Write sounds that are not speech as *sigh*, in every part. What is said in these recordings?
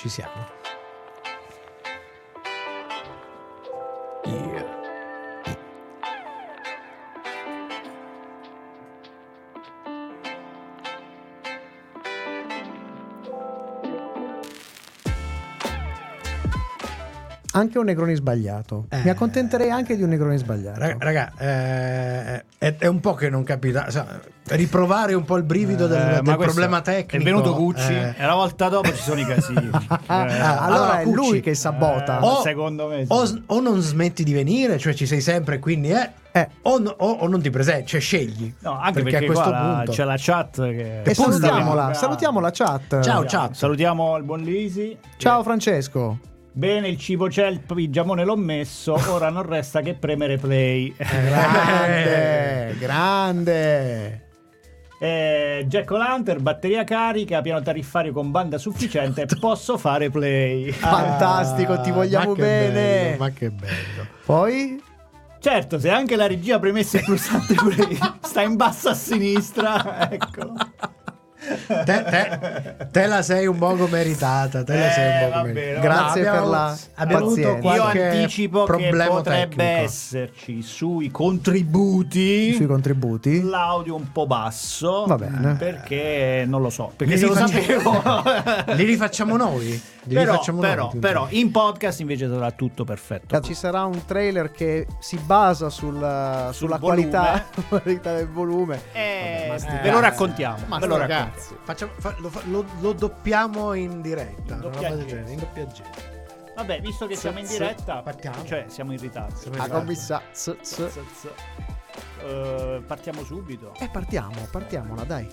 Ci siamo. Yeah. Anche un Negroni sbagliato. Eh. Mi accontenterei anche di un Negroni sbagliato. Ra- Raga, eh, è, è un po' che non capita. sa, riprovare un po' il brivido del, Eh, del questo problema tecnico. È venuto Gucci eh. e la volta dopo ci sono i casini. *laughs* Eh, allora, allora, è Cucci, lui che sabota. eh, O- secondo me sì. O, o non smetti di venire, cioè ci sei sempre, quindi è. Eh. O, no- o- o non ti presenti, cioè scegli. No, anche perché, a questo qua la- punto. c'è la chat che... E salutiamola, salutiamo la chat. Ciao, ciao. Salutiamo il buon Lisi. Ciao Francesco. Bene, il cibo c'è, il pigiamone l'ho messo, ora non resta che premere play. Grande, *laughs* grande. Eh, Jack O'Lantern, batteria carica, piano tariffario con banda sufficiente, posso fare play. Fantastico, ti vogliamo ma bene. bello, ma che bello. Poi Certo, se anche la regia premesse il pulsante play, sta in basso a sinistra, *laughs* ecco. Te, te- te la sei un poco meritata. Te la sei Eh, un poco va meritata. Grazie abbiamo- per la abbiamo avuto pazienza. Io anticipo che problema potrebbe tecnico. esserci sui contributi sui contributi. l'audio un po' basso. Va bene. Perché non lo so. Perché Li se lo rifacciamo- sapevo. *laughs* Li rifacciamo noi. Li però, rifacciamo però, noi. però, in podcast invece sarà tutto perfetto. Ci sarà un trailer che si basa sul- sulla volume. qualità, *laughs* qualità del volume. Eh, sti ve lo raccontiamo. Ma ve lo raccontiamo. Cazzi. Facciamo- fa- lo, lo- lo doppiamo in diretta. In genere, in. Vabbè, visto che siamo in diretta, partiamo. cioè siamo in ritardo. Siamo in Ah, ritardo. z- eh, partiamo subito. E partiamo, partiamola, dai.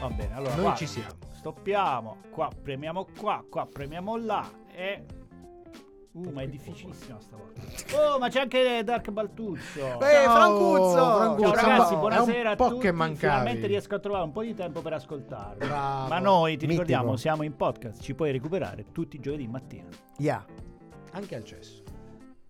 Va bene, allora Noi qua ci siamo. Stoppiamo, qua premiamo qua, qua premiamo là e Uh, ma è difficilissima stavolta. Oh, ma c'è anche Dark Baltuzzo. Eh, Ciao, Francuzzo! Francuzzo. Ciao ragazzi, buonasera a tutti. che mancavi. Finalmente riesco a trovare un po' di tempo per ascoltarvi. Bravo. Ma noi ti Mitico. ricordiamo, siamo in podcast, ci puoi recuperare tutti i giovedì mattina, Yeah, Anche al cesso.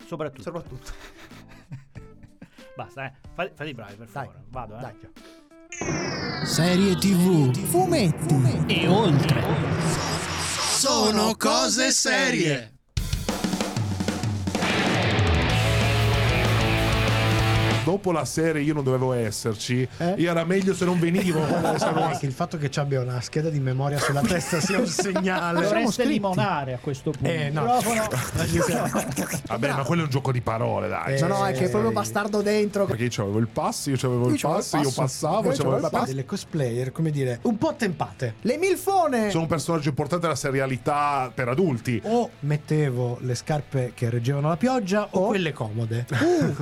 soprattutto. soprattutto. *laughs* Basta, eh. Fate, fate i bravi, per Dai, favore. Vado, eh. dai. Serie TV Fumetti. E oltre. sono cose serie. Dopo la serie io non dovevo esserci, Eh? era meglio se non venivo. *laughs* Se Anche il fatto che ci abbia una scheda di memoria sulla testa sia un segnale. Dovreste limonare a questo punto. Eh, no. Microfono. *laughs* Vabbè, ma quello è un gioco di parole, dai. Eh, No, no, è che è proprio sì. bastardo dentro. Perché io avevo il pass, io avevo il Io c'avevo il pass, io passavo, Io c'avevo il pass. delle cosplayer, come dire, un po' tempate. Le milfone. Sono un personaggio importante della serialità per adulti. O mettevo le scarpe che reggevano la pioggia o Oh. quelle comode.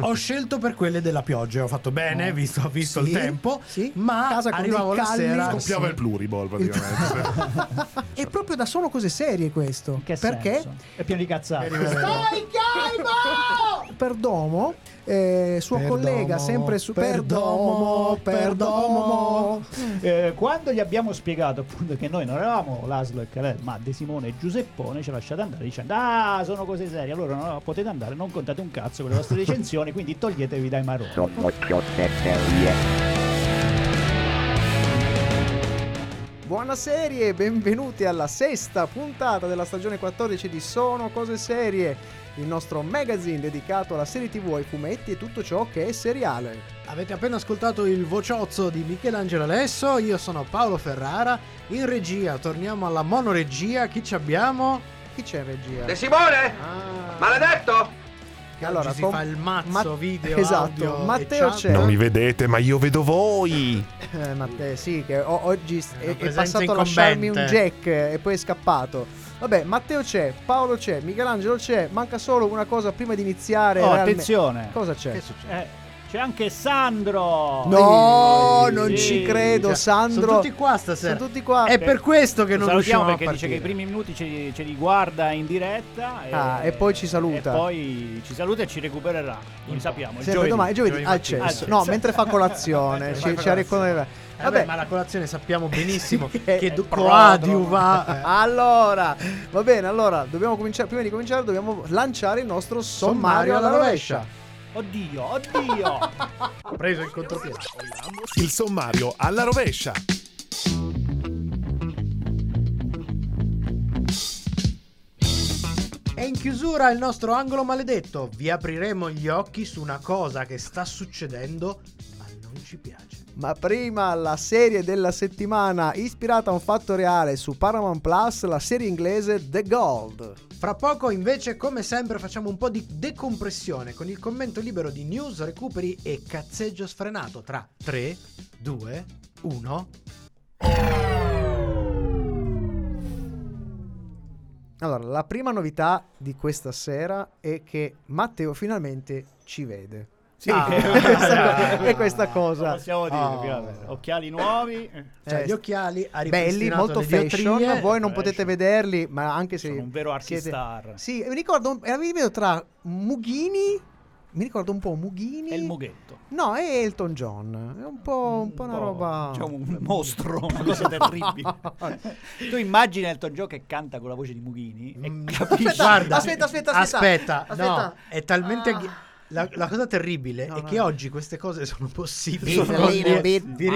Ho scelto per quelle della pioggia. Ho fatto bene, visto, ho visto Sì, il tempo. sì. Ma Casa arrivavo la sera. Scoppiava sì. il pluriball praticamente. È proprio da solo cose serie questo. Perché? senso? È pieno di cazzate. Stai calmo! Perdomo, eh, suo Perdomo, collega, sempre su Perdomo, Perdomo, Perdomo. Eh, quando gli abbiamo spiegato appunto che noi non eravamo Laszlo e Caleb, ma De Simone e Giuseppone, ci ha lasciato andare dicendo: Ah, sono cose serie, allora no, potete andare, non contate un cazzo con le vostre recensioni, quindi toglietevi dai maroni. Buona serie, benvenuti alla sesta puntata della stagione 14 di Sono Cose Serie, il nostro magazine dedicato alla serie tv, ai fumetti e tutto ciò che è seriale. Avete appena ascoltato il vociozzo di Michelangelo Alesso. Io sono Paolo Ferrara. In regia, torniamo alla monoregia. Chi ci abbiamo? Chi c'è in regia? De Simone? Ah, Maledetto? Che Allora, oggi si com- fa il mazzo Ma- video. esatto, audio Matteo c'è. non mi vedete, ma io vedo voi. Eh, Matteo, sì, che o- oggi È è, passato a lasciarmi un jack e poi è scappato. Vabbè, Matteo c'è, Paolo c'è, Michelangelo c'è, manca solo una cosa prima di iniziare. Oh, realme- attenzione! Cosa c'è? Che succede? Eh, c'è anche Sandro! No, Sì, non sì. ci credo, Cioè, Sandro. Sono tutti qua stasera. Sono tutti qua. È per questo che non riusciamo salutiamo a perché dice che i primi minuti ce li, ce li guarda in diretta Ah, e poi ci saluta. E poi ci saluta e ci recupererà. Noi sappiamo. il Sempre giovedì. domani, giovedì, Giovedì al cesso. No, mentre fa colazione. *laughs* ci, ci ha riconosciuto. Eh Vabbè, Vabbè, ma la colazione sappiamo *laughs* benissimo Che che du- coadiuva. eh. allora, va bene, allora, dobbiamo cominciare, prima di cominciare dobbiamo lanciare il nostro sommario alla rovescia. Oddio, oddio! *laughs* Ho preso il contropiede. Il sommario alla rovescia. chiusura il nostro angolo maledetto. Vi apriremo gli occhi su una cosa che sta succedendo, ma non ci piace. Ma prima la serie della settimana ispirata a un fatto reale su Paramount Plus, la serie inglese The Gold. Fra poco invece, come sempre, facciamo un po' di decompressione con il commento libero di news, recuperi e cazzeggio sfrenato tra 3, 2, 1. Allora, la prima novità di questa sera è che Matteo finalmente ci vede. Sì, Ah, *laughs* questa- *laughs* è questa cosa. Possiamo dire, Oh. occhiali nuovi. Cioè, Eh, gli occhiali Belli, molto fashion. diotrie. Voi non fashion. potete vederli, ma anche se. Sono un vero siete- artistar. Sì, mi ricordo, era un video tra Mughini. Mi ricordo un po' Mughini. È il mughetto. No, è Elton John. È un po', un po' una po', roba. C'è un *laughs* mostro, una cosa terribile. tu immagini Elton John che canta con la voce di Mughini e Mm, capisci. Guarda, aspetta, aspetta, aspetta. aspetta, Aspetta. no, è talmente. Ah. ghi- La, la cosa terribile No, è no. che oggi queste cose sono possibili. Sono- vi- vi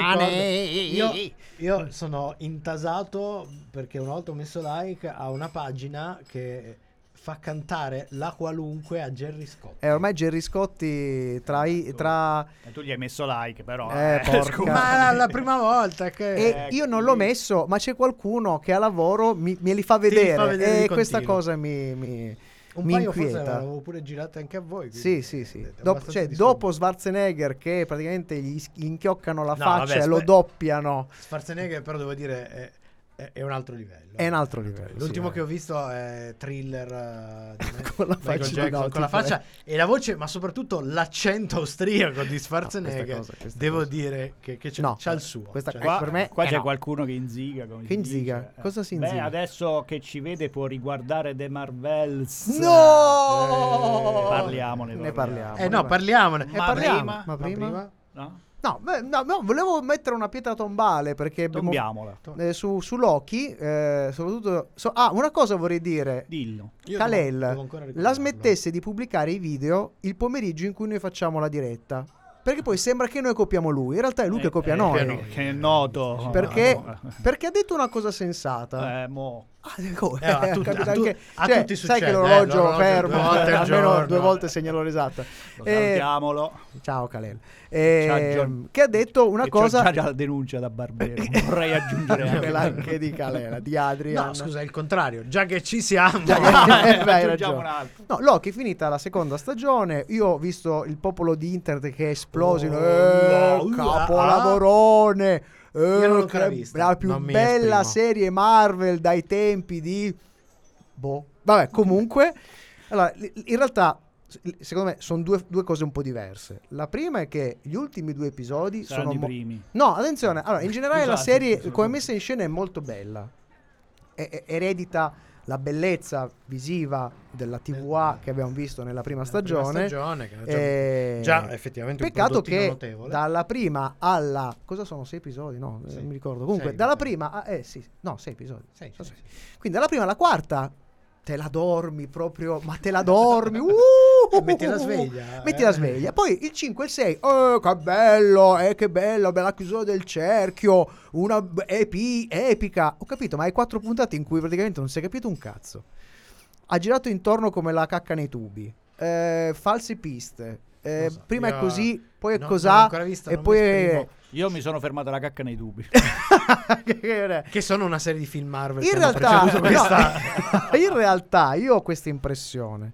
io, io sono intasato perché una volta ho messo like a una pagina che fa cantare la qualunque a Jerry Scott. Eh, ormai Gerry Scotti tra, i- tra E tu gli hai messo like, però. Eh, *laughs* porca. scusa. Ma la prima volta che. E Ecco, io non l'ho messo, ma c'è qualcuno che a lavoro mi, me li fa vedere. fa vedere e questa continuo. cosa mi, mi, un mi paio forse inquieta. l'avevo pure girate anche a voi. Sì, sì, sì. abbastanza cioè, dopo Schwarzenegger che praticamente gli, inchioccano la No, faccia vabbè, e lo doppiano, Schwarzenegger, però devo dire, è, è- un altro livello. è un altro livello. L'ultimo sì. che ho visto è thriller eh, di *laughs* Con la faccia, Jackson, no, con la faccia e la voce, ma soprattutto l'accento austriaco di *laughs* Schwarzenegger. cosa, questa devo cosa. dire che, che c'ha, No, c'ha il suo. questa Cioè, Qua, per me- qua eh c'è no. qualcuno che inziga. come Che inziga? dice. Cosa si Beh, inziga? adesso che ci vede può riguardare The Marvels. No! Eh, parliamone, Ne parliamo. Eh no, parliamone. Ne Ma parliamo. prima- Ma prima? No? No, no, no, volevo mettere una pietra tombale perché abbiamo Tombiamola. eh, su, su Loki, eh, soprattutto so- ah, una cosa vorrei dire. Dillo. Kalel la smettesse di pubblicare i video il pomeriggio in cui noi facciamo la diretta. Perché poi sembra che noi copiamo lui. In realtà è lui che Eh, copia eh, noi. Che, no- che è noto. Perché, Ah, no. perché ha detto una cosa sensata. Eh, mo. Ah, come? Eh, a tutti- Capito a tu- a cioè, tutti sai che succede, l'orologio eh, fermo, due *laughs* almeno giorno. due volte segna l'ora esatta. Lo Eh, ciao Kalel. Eh, Ciao, John. che ha detto una E cosa già la denuncia da Barbero. Vorrei aggiungere *laughs* anche quella anche di Kalel, di Adrian. No, scusa, è il contrario. Già che ci siamo. Già che- Eh, *laughs* Beh, hai aggiungiamo ragione. un altro. No, Loki è finita la seconda stagione. Io ho visto il popolo di internet che è esploso. in, Oh, "Eh, wow, capolavorone! Eh, Io non l'ho che- ancora vista, la più bella serie Marvel dai tempi di. Boh. Vabbè, comunque. Allora, in realtà, secondo me, sono due, due cose un po' diverse. La prima è che gli ultimi due episodi Saranno sono. i mo- primi. No, attenzione. Allora, in generale la Scusate, serie, sono come messa in scena, è molto bella. E- eredita la bellezza visiva della TVA che abbiamo visto nella prima Nella prima stagione. stagione, che era già- Eh, già effettivamente Peccato che notevole. dalla prima alla. Cosa sono? Sei episodi? No, eh, Sì. non mi ricordo. Comunque, Sei, dalla prima. a- eh sì, no, sei episodi. Sono sì, sei. Quindi dalla prima alla quarta. Te la dormi proprio, ma te la dormi. Uh, Eh, metti la sveglia, Metti eh. la sveglia. Poi il 5 e il 6. Oh, che bello, eh, che bello, bella chiusura del cerchio. Una epi- epica. Ho capito, ma hai quattro puntate in cui praticamente non si è capito un cazzo. Ha girato intorno come la cacca nei tubi. Eh, false piste. Eh, so, prima io è così, poi è l'ho ancora vista, e poi è... Io mi sono fermato alla cacca nei tubi. *laughs* Che sono una serie di film Marvel. in realtà, no, *laughs* in realtà io ho questa impressione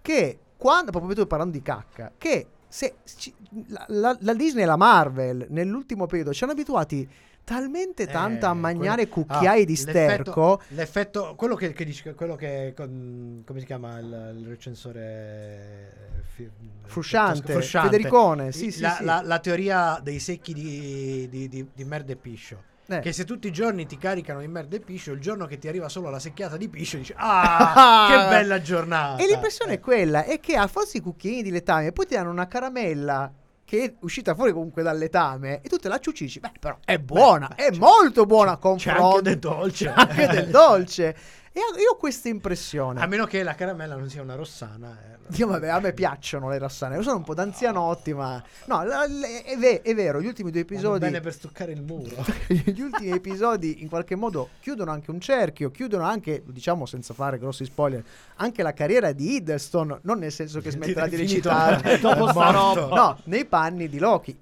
che quando proprio tu parlando di cacca che se ci- la, la- la Disney e la Marvel nell'ultimo periodo ci hanno abituati talmente tanto a Eh, mangiare quello- cucchiai ah, di l'effetto- sterco L'effetto, quello che, che dici, quello che con- come si chiama il, il recensore eh, fi- frusciante, frusciante. Federicone sì, sì, la, sì. la- la teoria dei secchi di, di, di- di merda e piscio. Eh. Che se tutti i giorni ti caricano di merda e piscio, il giorno che ti arriva solo la secchiata di piscio, dici: Ah, *laughs* che bella giornata! E l'impressione Eh. è quella, è che a forza i cucchiaini di letame poi ti danno una caramella che è uscita fuori comunque dal letame e tu te la ciuccici, beh però è buona, beh, è molto buona a C'è anche del dolce. Anche del dolce. *laughs* E io ho questa impressione. A meno che la caramella non sia una rossana. eh. Dio, vabbè, a me piacciono le rassane. Sono un po' d'anzianotti, ma. No, è, ve- è vero, gli ultimi due Vanno episodi. bene per stuccare il muro. *laughs* gli ultimi episodi in qualche modo chiudono anche un cerchio, chiudono anche, diciamo senza fare grossi spoiler, anche la carriera di Hiddleston, non nel senso che smetterà di recitare, dopo sta roba. no, nei panni di Loki.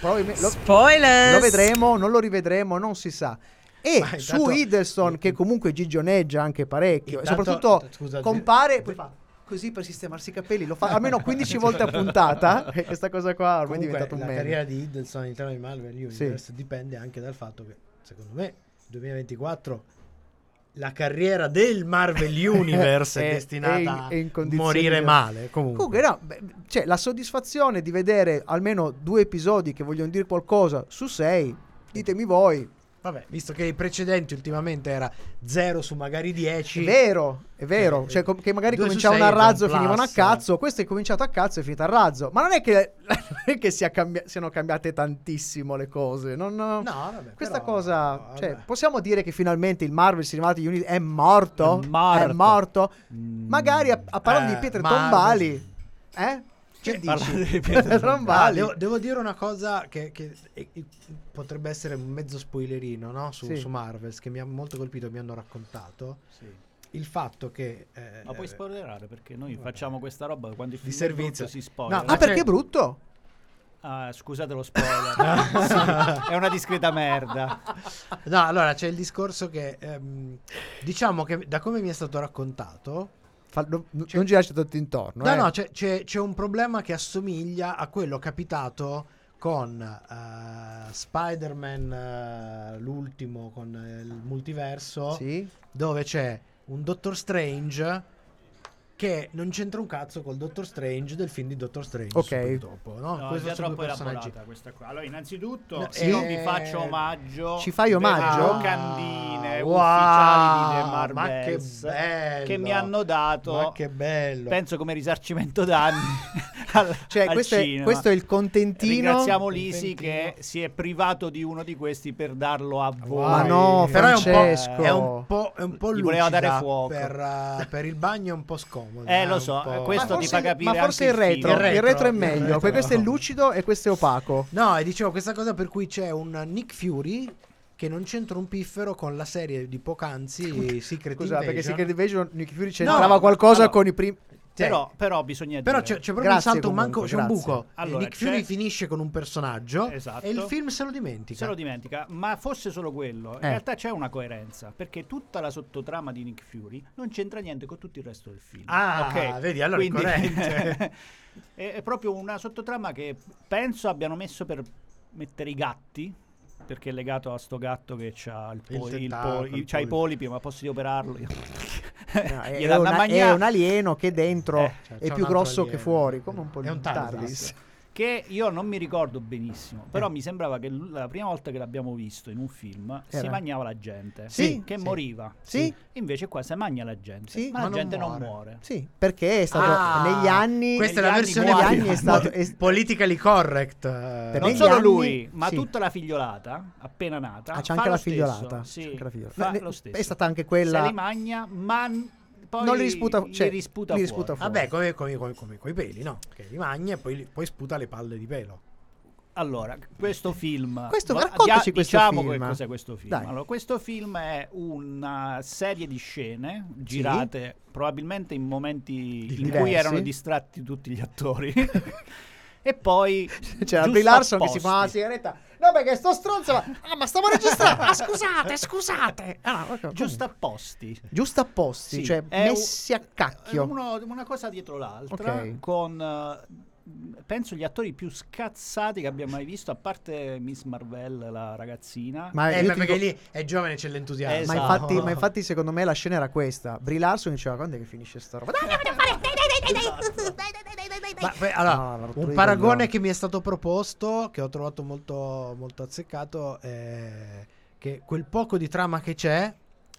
Lo, Spoiler! lo vedremo, non lo rivedremo, non si sa. E Ma su intanto- Hiddleston, che comunque gigioneggia anche parecchio, e Intanto- soprattutto scusa, compare, poi fa così per sistemarsi i capelli, lo fa *laughs* almeno 15 volte a puntata, *laughs* e questa cosa qua ormai è Comunque, diventata un la meme. carriera di Hiddleston all'interno di Marvel Universe dipende anche dal fatto che, secondo me, 2024 la carriera del Marvel *laughs* Universe è, È- destinata è in- a è in condizioni morire male. Comunque, Comunque, no, beh, cioè, la soddisfazione di vedere almeno due episodi che vogliono dire qualcosa su sei, ditemi voi. Vabbè, visto che i precedenti ultimamente era 0 su magari 10, È vero, è vero. Eh, Cioè, com- che magari cominciavano a razzo e finivano a cazzo. Questo è cominciato a cazzo e è finito a razzo. Ma non è che, *laughs* non è che sia cambia- siano cambiate tantissimo le cose. Non, No, vabbè, Questa però, cosa, vabbè. cioè, possiamo dire che finalmente il Marvel Cinematic Universe è morto? È morto. È morto? Mm. Magari a, a parlare Eh, di Pietro Marvel. Tombali, eh? Che Cioè, dici? di Pietro Tombali. devo, devo dire una cosa che, che- e- e- potrebbe essere un mezzo spoilerino no? su, Sì. su Marvels che mi ha molto colpito, mi hanno raccontato Sì. il fatto che... eh, Ma puoi spoilerare perché noi facciamo questa roba quando il Di film è servizio. si spoiler. No, Ah, ma perché è brutto? Ah, scusate lo spoiler. *laughs* Sì, è una discreta merda. No, allora c'è il discorso che ehm, diciamo che da come mi è stato raccontato, Fa- no- non girarci tutto intorno. no, eh. no, c'è, c'è- c'è un problema che assomiglia a quello capitato con eh, Spider-Man, eh, l'ultimo con eh, il multiverso, Sì? dove c'è un Doctor Strange che non c'entra un cazzo col Doctor Strange del film di Doctor Strange. Ok. dopo, no? No, Questo è troppo elaborata questa qua. Allora, innanzitutto, No, io eh, vi faccio omaggio. Ci fai omaggio? delle locandine Wow, ufficiali di The ma che bello. che mi hanno dato, Ma che bello. penso come risarcimento danni *laughs* al, *laughs* Cioè, al questo è, questo è il contentino. Ringraziamo Lisi Contentino. che si è privato di uno di questi per darlo a voi. Ma no, Però è un po', Francesco. è un po', è un po' Gli voleva dare fuoco. Per, eh, per il bagno è un po' scomodo. Eh, lo so, po'- questo ma ti forse, fa capire ma forse il anche il retro. Il Il retro, retro, è meglio. retro. Questo è lucido e questo è opaco. No, e dicevo questa cosa per cui c'è un Nick Fury che non c'entra un piffero con la serie di poc'anzi Secret Scusa, perché Invasion. Secret Invasion Nick Fury c'entrava No, qualcosa allora, con i primi. Cioè, Però, però bisogna Però dire c'è, c'è proprio Grazie un salto, un manco, comunque, c'è un buco. Allora, Nick Fury c'è- finisce con un personaggio Esatto. e il film se lo dimentica. Se lo dimentica, ma fosse solo quello, in Eh. realtà c'è una coerenza, perché tutta la sottotrama di Nick Fury non c'entra niente con tutto il resto del film. Ah, Ok? vedi, allora coerente. *laughs* è, è proprio una sottotrama che penso abbiano messo per mettere i gatti, perché è legato a sto gatto che ha il Il poli- il tentacolo, poli- il c'ha i polipi, ma posso di operarlo? No, *laughs* è, è una- è un alieno che dentro Eh, cioè, è più grosso che alieno. fuori. Come un po' È un il TARDIS. Che io non mi ricordo benissimo, però mi sembrava che l- la prima volta che l'abbiamo visto in un film si Era? mangiava la gente, Sì, che sì. moriva. Sì. Invece qua si mangia la gente, Sì, ma, ma la non gente non muore. muore. Sì, perché è stato Ah, negli anni. Questa è negli la anni versione negli muore. anni è stato. è- politically correct. eh, Per Non solo anni- lui, ma sì. tutta la figliolata, appena nata. Ah, c'è fa anche la figliolata. Sì, C'è anche la figliola. fa Ne- lo stesso. È stata anche quella. Se li magna, ma poi Non li risputa- li cioè, risputa li fuori. risputa fuori. Vabbè, come, come, come, come coi peli, no? Che li magna e poi, li- poi sputa le palle di pelo. Allora, questo film. *laughs* Questo- va- raccontaci dia- questo diciamo film. che cos'è questo film. Allora, questo film è una serie di scene girate probabilmente in momenti in Diversi. cui erano distratti tutti gli attori. *laughs* *laughs* e poi *laughs* C'era Brie Larson che si fa la sigaretta. No, perché sto stronzo. Ma, ah, ma stavo registrando. Ah, scusate, scusate. Ah, Giusto apposti. Giusto apposti, Sì, cioè è un- messi a cacchio. Uno- una cosa dietro l'altra Ok. con eh, penso gli attori più scazzati che abbiamo mai visto a parte Miss Marvel la ragazzina Ma Eh, ma perché dico- lì è giovane, c'è l'entusiasmo. Ma Esatto. infatti, ma infatti, secondo me la scena era questa. Brie Larson diceva quando è che finisce sta roba? Dai, Ma, poi, allora, No, un paragone coglioni. che mi è stato proposto, che ho trovato molto, molto azzeccato, è che quel poco di trama che c'è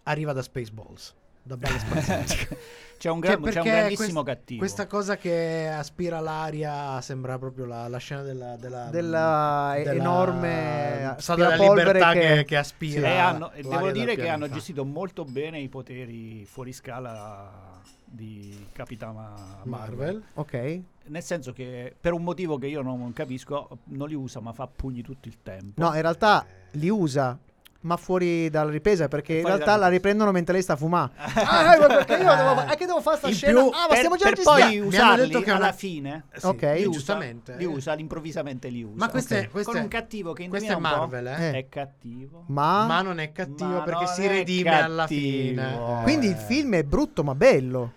arriva da Spaceballs, da balle spaziali. *laughs* *laughs* C'è un, Cioè, gran- c'è un grandissimo quest- cattivo. Questa cosa che aspira l'aria sembra proprio la, la scena della, della, Della enorme strada della aspirapolvere libertà che, che- che aspira. E hanno- devo dire che hanno gestito molto bene i poteri fuori scala di Capitana Marvel. Marvel. Ok. Nel senso che per un motivo che io non capisco, non li usa ma fa pugni tutto il tempo. No, in realtà li usa, ma fuori dalla ripresa, perché in realtà dalla- la riprendono mentre lei sta a fumare. *laughs* ah, eh, perché io devo, fa- eh, che devo fare sta In scena? più, ah, ma per, stiamo già per registrando. poi usarli detto che alla una- fine. Sì, Ok. Li usa, giustamente. li usa, improvvisamente li usa. Ma queste, Ok. queste- con un cattivo che questa è indovina un po', Marvel, eh? Eh. è cattivo. Ma, Ma non è cattivo Ma perché si è redime alla cattivo. fine. quindi Eh. il film è brutto ma bello.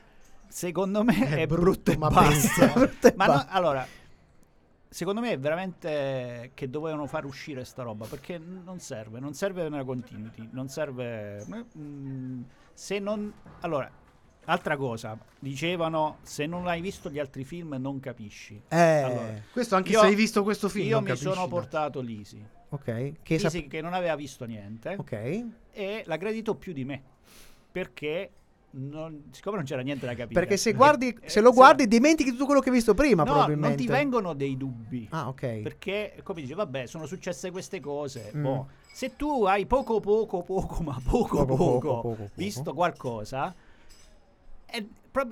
Secondo me È è, brutto, brutto, ma basta. *laughs* e ma no, basta. allora, secondo me è veramente che dovevano far uscire sta roba perché non serve, non serve nella continuity, non serve mm, se non allora altra cosa, dicevano se non hai visto gli altri film non capisci. Eh, Allora, Questo anche Io- se hai visto questo film. Io mi capisci, sono no? portato Lisi, ok. Che Lisi che non aveva visto niente ok. e l'aggredito più di me perché non- siccome non c'era niente da capire. Perché se, guardi, Eh, se lo se- guardi dimentichi tutto quello che hai visto prima, no, probabilmente. non ti vengono dei dubbi. Ah, ok. Perché, come dice, vabbè, sono successe queste cose. Mm. boh. Se tu hai poco, poco, poco, ma poco, Poco, poco, poco, poco, poco. visto qualcosa, è,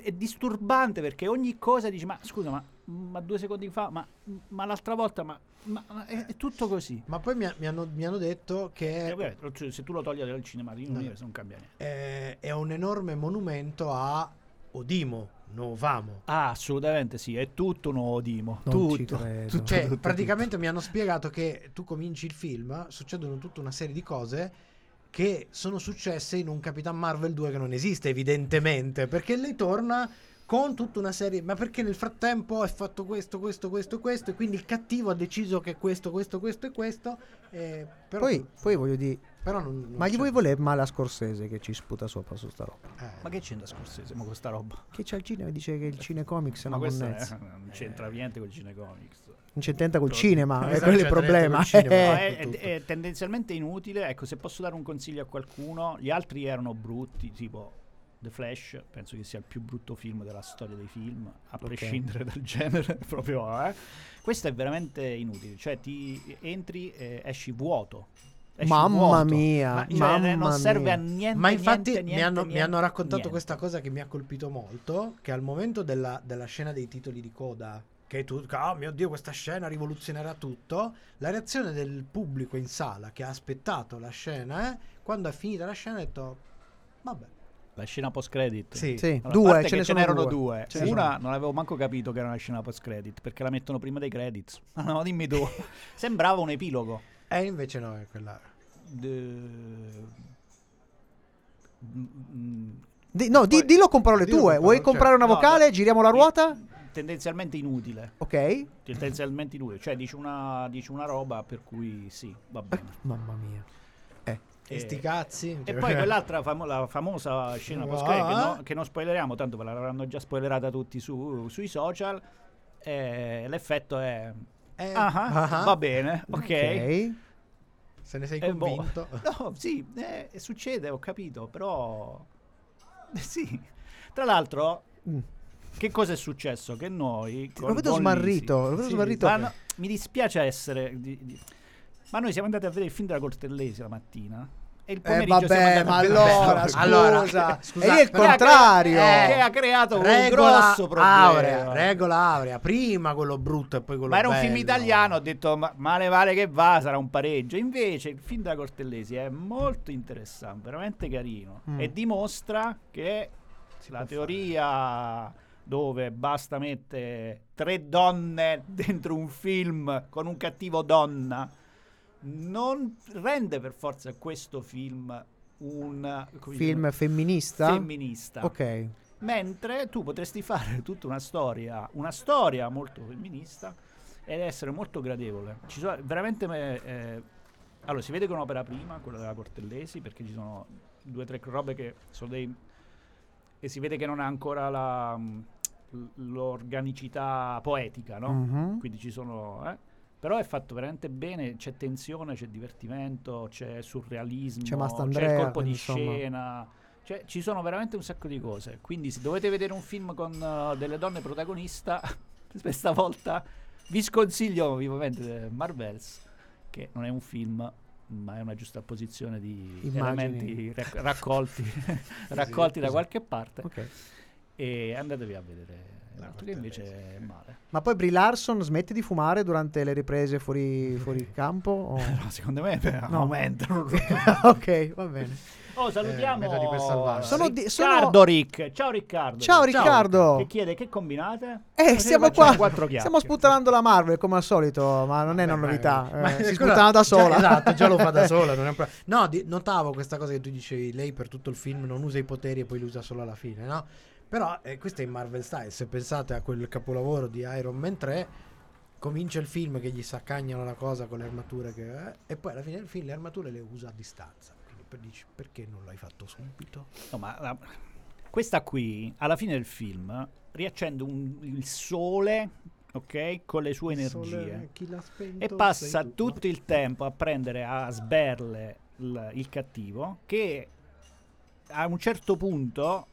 è disturbante perché ogni cosa dici, ma scusa, ma, ma due secondi fa, ma, ma l'altra volta, ma, ma- ma è, è tutto così. Ma poi mi, ha- mi hanno, mi hanno detto che ovviamente, cioè, se tu lo togli dal cinema di No. universo non cambia niente. eh, è un enorme monumento a Odimo, Novamo. Ah, assolutamente sì, è tutto un nuovo Dimo. Non ci tutto. tutto, Cioè, tutto, praticamente mi hanno spiegato che tu cominci il film, succedono tutta una serie di cose che sono successe in un Capitan Marvel 2 che non esiste, evidentemente, perché lei torna con tutta una serie, ma perché nel frattempo è fatto questo, questo, questo, questo, e quindi il cattivo ha deciso che questo, questo, questo e questo. eh, però, Poi, poi voglio dire, però non, non ma gli c'è- vuoi voler male a Scorsese che ci sputa sopra su sta roba? eh. Ma che c'entra Scorsese? Ma questa roba? Che c'è il cinema? Dice che il cinecomics è Ma una è- monnezza. non c'entra niente con il cinecomics. Non c'entra col Esatto, cinema, è c'entra quello il problema. col cinema. *laughs* No, è, è- è tendenzialmente inutile. Ecco, se posso dare un consiglio a qualcuno, gli altri erano brutti, tipo The Flash, penso che sia il più brutto film della storia dei film, a prescindere dal genere, *laughs* proprio. Eh. Questo è veramente inutile, cioè ti entri e esci vuoto. Mamma vuoto. mia, Ma, cioè, mamma non serve mia. a niente. Ma infatti niente, mi, hanno, niente, mi hanno raccontato niente. questa cosa che mi ha colpito molto, che al momento della, della scena dei titoli di coda, che tu, oh mio Dio, questa scena rivoluzionerà tutto, la reazione del pubblico in sala che ha aspettato la scena, eh, quando è finita la scena ha detto, vabbè, La scena post credit. sì, Sì, Allora, due, ce ne sono n'erano due. due. Ce Una non avevo manco capito che era una scena post credit perché la mettono prima dei credits. *laughs* Ma no, dimmi tu. *laughs* Sembrava un epilogo. e invece no, è quella... De- Mm, Di- no, di- Poi- dillo con parole dillo tue. con parole, Vuoi comprare una vocale? no. Giriamo la ruota? Tendenzialmente inutile. Ok. Tendenzialmente inutile. Cioè, dici una, dici una roba per cui sì, va bene. Mamma mia. E E- sti cazzi. E poi *laughs* quell'altra famo- la famosa scena post credit che, Ah. no- che non spoileriamo, tanto ve l'avranno già spoilerata tutti su- sui social. eh, l'effetto è. Eh, Ah, ah, va bene, ok. Ok. Se ne sei Eh, boh. convinto. *laughs* No, sì, eh, succede, ho capito, però... eh, *laughs* sì. Tra l'altro, Mm. Che cosa è successo? Che noi... Lo vedo smarrito. Lo vedo Sì, smarrito. Ma no, mi dispiace essere... di- di- ma noi siamo andati a vedere il film della Cortellesi la mattina e il Eh, pomeriggio siamo vabbè, andati ma allora, scusa. allora, scusa, è il contrario. Che ha, che ha creato un grosso problema. aurea, regola aurea, prima quello brutto e poi quello Ma era un film bello. italiano, ho detto ma male vale che va, sarà un pareggio. Invece il film della Cortellesi è molto interessante, veramente carino Mm. e dimostra che la teoria dove basta mettere tre donne *laughs* dentro un film con un cattivo donna non rende per forza questo film un Film dire, femminista? femminista. Ok. Mentre tu potresti fare tutta una storia, una storia molto femminista ed essere molto gradevole. Ci sono veramente. eh, allora, si vede che è un'opera prima, quella della Cortellesi, perché ci sono due o tre robe che sono dei. e si vede che non ha ancora la, l'organicità poetica, no? Mhm. Quindi ci sono. eh. Però è fatto veramente bene, c'è tensione, c'è divertimento, c'è surrealismo, C'è c'è, Mastandrea, il colpo di insomma. scena, Cioè, ci sono veramente un sacco di cose. Quindi, se dovete vedere un film con uh, delle donne protagonista, *laughs* questa volta vi sconsiglio vivamente Marvels, che non è un film, ma è una giusta posizione di Immagini. elementi rac- raccolti, *laughs* raccolti da così. qualche parte. Ok. E andatevi a vedere l'altro che invece è male. Ma poi Brie Larson smette di fumare durante le riprese fuori, *laughs* fuori campo? o- No, secondo me No. aumentano. *laughs* ok, va bene. Oh, salutiamo per salvarla. Sono di- sono- Riccardo Rick. Ciao Riccardo. Ciao Riccardo. Che chiede che combinate? Eh, facciamo qua. quattro Stiamo sputtanando la Marvel come al solito, ma non è una novità. ma- eh, ma si quella- sputtana da sola. già- esatto, già lo fa da sola. non è un pro- *laughs* no, di- notavo questa cosa che tu dicevi, lei per tutto il film non usa i poteri e poi li usa solo alla fine, no? Però eh, questo è in Marvel Style, se pensate a quel capolavoro di Iron Man 3, comincia il film che gli saccagnano la cosa con le armature che, eh, e poi alla fine del film le armature le usa a distanza. Quindi per- dici, perché non l'hai fatto subito? No, ma la- questa qui, alla fine del film, riaccende un- il sole, ok, con le sue Il sole, energie. chi l'ha spento E passa tutto il tempo a prendere a sberle il, il cattivo che a un certo punto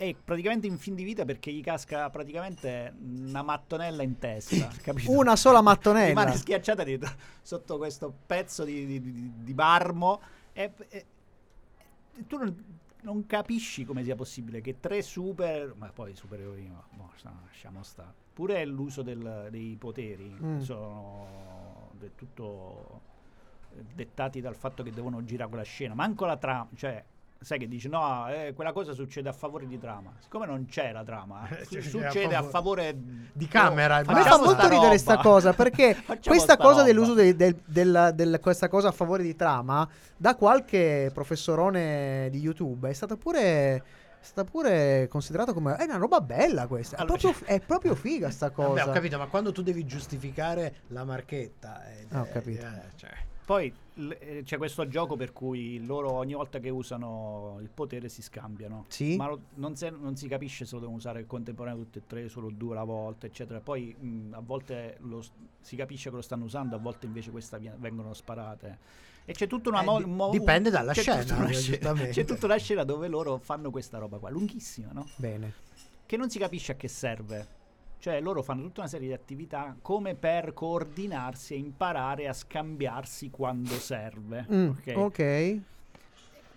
è praticamente in fin di vita perché gli casca praticamente una mattonella in testa. *laughs* capito? Una sola mattonella. Rimane schiacciata dietro- sotto questo pezzo di, di- di- marmo e, e- e tu non, non capisci come sia possibile che tre super ma poi superiori ma boh, sta- lasciamo stare pure l'uso del- dei poteri Mm. sono del tutto dettati dal fatto che devono girare quella scena manco la trama cioè sai che dici no eh, quella cosa succede a favore di trama siccome non c'è la trama Eh, su- cioè, succede a a favore Di camera, Oh, il A me fa facciamo molto ridere roba. sta cosa perché *laughs* questa sta cosa roba. dell'uso de- del- del- del- questa cosa a favore di trama da qualche professorone di YouTube è stata pure è stata pure considerata come è una roba bella questa. È, Allora, proprio, è proprio figa sta cosa. Vabbè, ho capito, ma quando tu devi giustificare la marchetta, eh, Ah, ho eh, capito. eh, cioè, Poi l- eh, c'è questo gioco per cui loro ogni volta che usano il potere si scambiano. Sì. Ma lo- non, se- non si capisce se lo devono usare contemporaneamente tutte e tre, solo due alla volta, eccetera. Poi mh, a volte s- si capisce che lo stanno usando, a volte invece queste vien- vengono sparate. E c'è tutta una Eh, mo- di- mo- dipende dalla c'è scena, tutta una scena-. C'è tutta una scena dove loro fanno questa roba qua, lunghissima, no? Bene. che non si capisce a che serve. Cioè, loro fanno tutta una serie di attività come per coordinarsi e imparare a scambiarsi quando serve. Mm, ok? ok.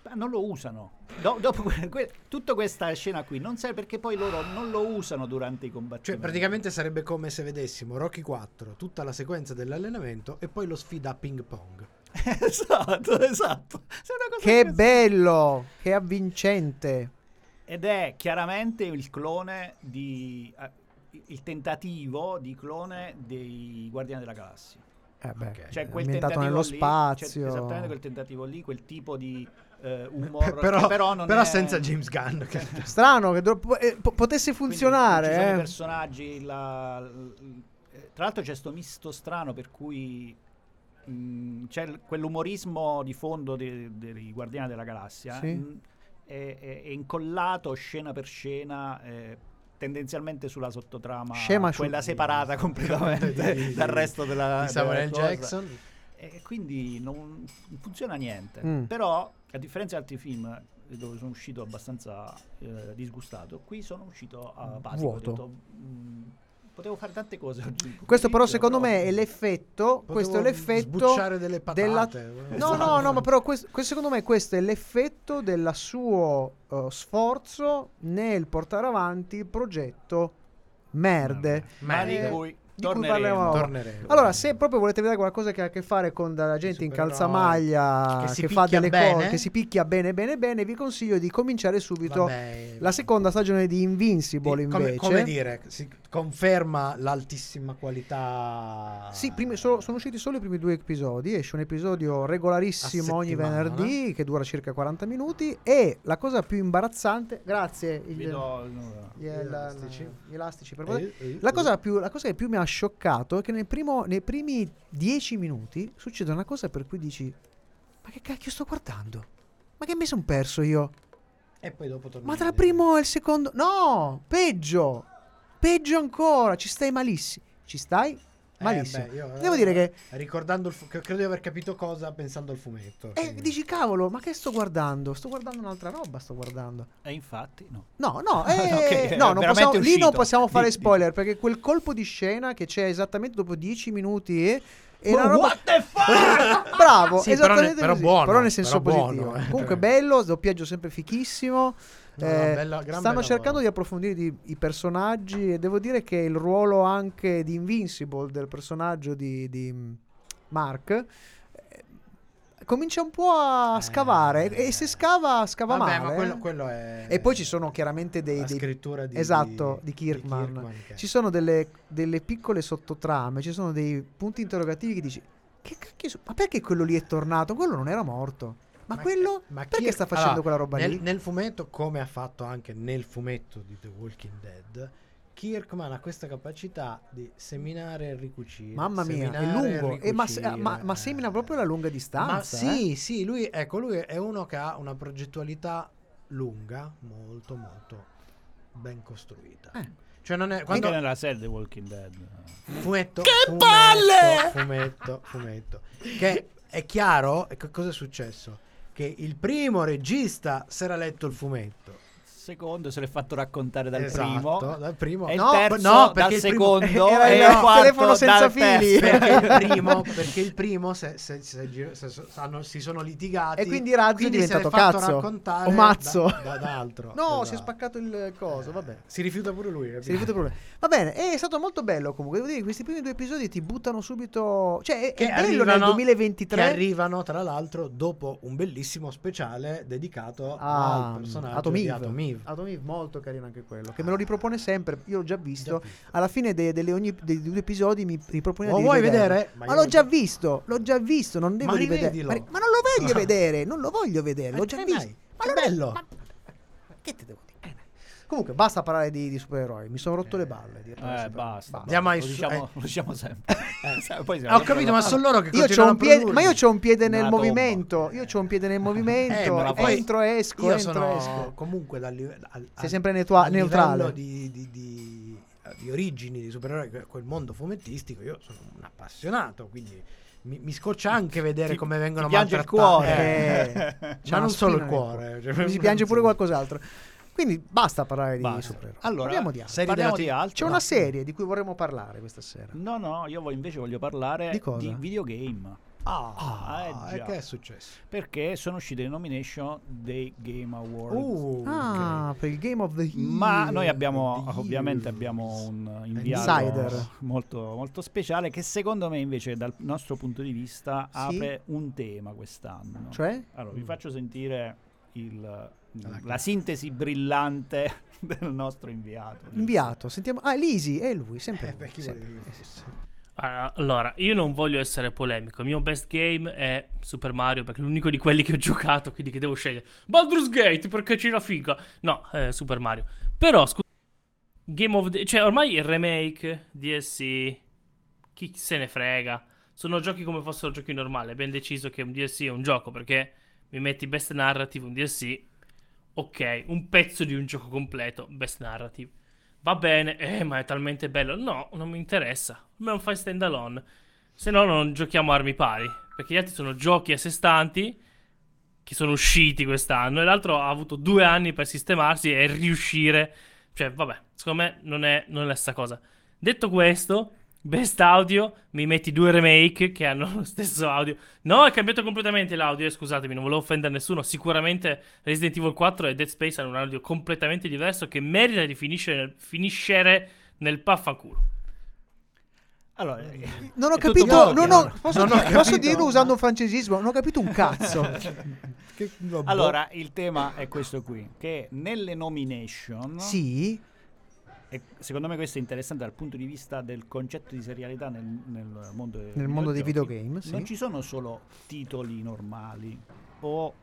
Ma non lo usano. Do- dopo que- que- tutta questa scena qui non serve perché poi loro non lo usano durante i cioè, combattimenti. praticamente sarebbe come se vedessimo Rocky 4, tutta la sequenza dell'allenamento e poi lo sfida a ping pong. *laughs* esatto, esatto. È una cosa Che bello, che avvincente. Ed è chiaramente il clone di. Il tentativo di clone dei Guardiani della Galassia. Eh beh, Ok. Cioè, quel ambientato tentativo nello lì, spazio. cioè, esattamente quel tentativo lì, quel tipo di eh, humor. però, però però è- senza James Gunn. che- *laughs* *laughs* Strano che do- eh, po- potesse quindi funzionare. ci sono i eh. personaggi. la- l- eh, tra l'altro, c'è questo misto strano per cui. mh, c'è il- quell'umorismo di fondo de- dei Guardiani della Galassia Sì. mh, è, è- è incollato scena per scena eh, tendenzialmente sulla sottotrama Scema quella separata *laughs* completamente Di- dal resto della, di Samuel della. Jackson. E quindi non, funziona niente. Mm. Però, a differenza di altri film dove sono uscito abbastanza eh, disgustato, qui sono uscito a basico. Ho Vuoto. detto, mm, potevo fare tante cose oggi. Questo però secondo me è l'effetto, questo è Potevo l'effetto sbucciare delle della- patate. No, no, no, ma però questo, questo secondo me questo è l'effetto del suo eh, sforzo nel portare avanti il progetto Merde. Ma di Eh, cui di cui torneremo. parleremo. Torneremo. Allora, se proprio volete vedere qualcosa che ha a che fare con della gente in calzamaglia che che, si fa delle bene. cose, che si picchia bene bene bene, vi consiglio di cominciare subito Vabbè, la seconda stagione di Invincible di- come, invece. come dire, si conferma l'altissima qualità. Sì, primi- solo- sono usciti solo i primi due episodi. Esce un episodio regolarissimo ogni venerdì che dura circa 40 minuti. E la cosa più imbarazzante, grazie, il- do- no, gli, gli el- elastici. gli elastici per Eh, eh, La eh. cosa, più, la cosa che più mi ha scioccato è che nel primo- nei primi 10 minuti succede una cosa per cui dici: Ma che cacchio sto guardando? Ma che mi sono perso io? E poi dopo torna Ma tra il primo e il secondo. No, peggio. Peggio ancora. Ci stai malissimo. Ci stai malissimo. Eh, beh, io, Devo eh, dire che Ricordando il fu- credo di aver capito cosa pensando al fumetto. eh, quindi- dici cavolo, ma che sto guardando? Sto guardando un'altra roba, sto guardando. E infatti, no. No, no, *laughs* eh, Ok, è no, possiamo- lì non possiamo fare Di- spoiler perché quel colpo di scena che c'è esattamente dopo 10 minuti è Ma una roba what the fuck? *laughs* Bravo, Sì, però esattamente ne- però così. buono, però nel senso però positivo. buono, eh. Comunque bello, doppiaggio sempre fichissimo. No, Eh, bella- stanno cercando di approfondire di- i personaggi e devo dire che il ruolo anche di Invincible del personaggio di, di mm, Mark eh, comincia un po' a Eh, scavare e se scava scava Vabbè, male. ma quello, eh. quello è. E poi ci sono chiaramente dei, la dei- scrittura di, esatto, di Kirkman. che- ci sono delle, delle piccole sottotrame, ci sono dei punti interrogativi che dici che cacchio ma perché quello lì è tornato? Quello non era morto. Ma, quello ma perché sta facendo allora, quella roba nel, lì? Nel fumetto, come ha fatto anche nel fumetto di The Walking Dead, Kirkman ha questa capacità di seminare e ricucire. Mamma mia, è seminare e lungo. E ma, ma- ma semina proprio la lunga Ma distanza. sì, eh. sì, lui, ecco, lui è uno che ha una progettualità lunga, molto, molto ben costruita. Eh. Cioè non è Anche quando nella serie The Walking Dead. fumetto, Che fumetto, palle! fumetto, fumetto. Che è chiaro, e che cosa è successo? Che il primo regista si era letto il fumetto. Secondo se l'è fatto raccontare dal Esatto, primo. dal primo. E il No, terzo no, dal perché il primo- secondo. Era e il il quarto telefono senza dal fili. perché il *laughs* primo, perché il primo se- se- se hanno- si sono litigati E quindi Razzo è quindi l'è diventato fatto cazzo. raccontare O mazzo. da, da- da altro. No, Esatto. si è spaccato il coso, vabbè. Si rifiuta pure lui. Si rifiuta il problema. Va bene, è stato molto bello comunque. Devo dire che questi primi due episodi ti buttano subito. Cioè, è, Che è bello arrivano- nel Che 2023. arrivano tra l'altro dopo un bellissimo speciale dedicato Ah, al personaggio Atom di Eve. Eve. Atom Eve, molto carino anche quello. Che me lo ripropone sempre. Io l'ho già visto. Già visto. Alla fine de- delle ogni- dei due episodi mi ripropone Lo vuoi vedere? Ma, Ma l'ho già visto. L'ho già visto. Non devo Ma rivedere. Ma, ma non lo voglio *laughs* vedere. Non lo voglio vedere. L'ho Eh, già che visto. dai, Ma che è- bello. ma- Che ti devo dire? Eh, Comunque, basta parlare di, di supereroi. Mi sono rotto le balle. di Eh, supereroi. basta. Andiamo ai lo, diciamo, eh. lo diciamo sempre. Eh, *laughs* poi siamo Ho capito, ma sono loro che Io c'ho un piede, ma io c'ho un piede nel tomba. movimento. Io c'ho un piede nel movimento. Eh, ma poi entro, esco, Io entro, sono esco. comunque dal livello al, Sei sempre al neutrale. livello di, di, di, di origini di supereroi, que- quel mondo fumettistico. Io sono un appassionato, quindi mi, mi scoccia anche vedere Ti- come vengono ti piange il cuore. Eh, Eh, *laughs* ma non solo il cuore. cioè, Mi si piange pure qualcos'altro. Quindi basta parlare di supereroi. Allora, Parliamo di altro. serie Parliamo di altro. C'è una serie di cui vorremmo parlare questa sera. No, no, io invece voglio parlare Di cosa? di videogame. Ah, Ah, eh e che è successo? Perché sono uscite le nomination dei Game Awards. Uh, Ah, per il Game of the Year. Ma noi abbiamo, ovviamente abbiamo un inviato Insider. molto, molto speciale che secondo me invece dal nostro punto di vista Sì? apre un tema quest'anno. Cioè? Allora, vi faccio sentire il- la sintesi brillante *laughs* del nostro inviato. Inviato. Sentiamo. Ah, Lisi, è lui, sempre. Eh, lui, sempre. Allora, io non voglio essere polemico. Il mio best game è Super Mario perché è l'unico di quelli che ho giocato, quindi che devo scegliere. Baldur's Gate perché c'è la figa. No, eh, Super Mario. Però, scusa, Game of the... Cioè, ormai il remake, DLC, chi se ne frega. Sono giochi come fossero giochi normali. È ben deciso che un DLC è un gioco perché mi metti best narrative, un DLC. Ok, un pezzo di un gioco completo, best narrative. Va bene, eh, ma è talmente bello. No, non mi interessa. Me non fai stand alone. Se no, non giochiamo armi pari. Perché gli altri sono giochi a sé stanti. Che sono usciti quest'anno. E l'altro ha avuto due anni per sistemarsi e riuscire. Cioè, vabbè, secondo me non è, non è la stessa cosa. Detto questo, best audio, mi metti due remake che hanno lo stesso audio. No, è cambiato completamente l'audio, eh, scusatemi, non volevo offendere nessuno. Sicuramente Resident Evil 4 e Dead Space hanno un audio completamente diverso che merita di finisce- finiscere nel paffanculo. Allora, Non ho È tutto capito. Non ho, posso, Non ho dire- posso dirlo usando un francesismo? Non ho capito un cazzo. *laughs* Che- allora, il tema è questo qui, che nelle nomination, sì. E secondo me questo è interessante dal punto di vista del concetto di serialità nel, nel mondo, dei Nel mondo dei videogame, sì. Non ci sono solo titoli normali o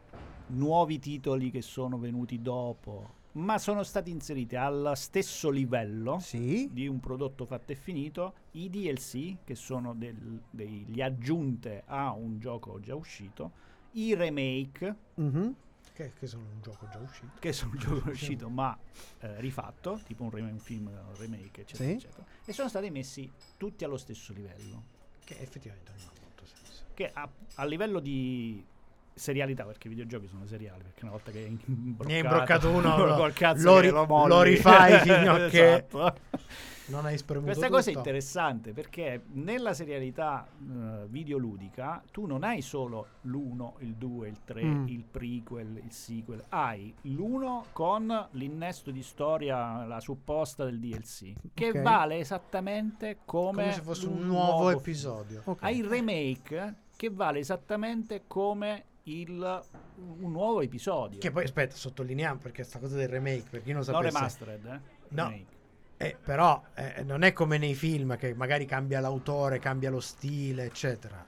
nuovi titoli che sono venuti dopo, ma sono stati inseriti al stesso livello Sì. di un prodotto fatto e finito i DLC, che sono del- degli aggiunte a un gioco già uscito, i remake Mhm. Che, che sono un gioco già uscito. che sono un gioco uscito ma eh, rifatto, tipo un, rem- un film, un remake, eccetera, Sì. eccetera. E sono stati messi tutti allo stesso livello. Che effettivamente non ha molto senso. Che a, a livello di serialità, perché i videogiochi sono seriali, perché una volta che è imbroccato, hai imbroccato uno, *laughs* lo- col cazzo lo ri- lo, lo rifai fino a *laughs* che- Esatto. Non hai spremuto Questa cosa è tutto. interessante perché nella serialità eh, videoludica tu non hai solo l'1, il 2, il 3, Mm. il prequel, il sequel, hai l'1 con l'innesto di storia, la supposta del DLC, che Ok. vale esattamente come, Come se fosse un un nuovo episodio. Ok. Hai il remake che vale esattamente come il, un nuovo episodio. Che poi, aspetta, sottolineiamo perché sta cosa del remake, per chi non non sapesse. remastered, eh? No. Eh, però eh, non è come nei film che magari cambia l'autore, cambia lo stile, eccetera.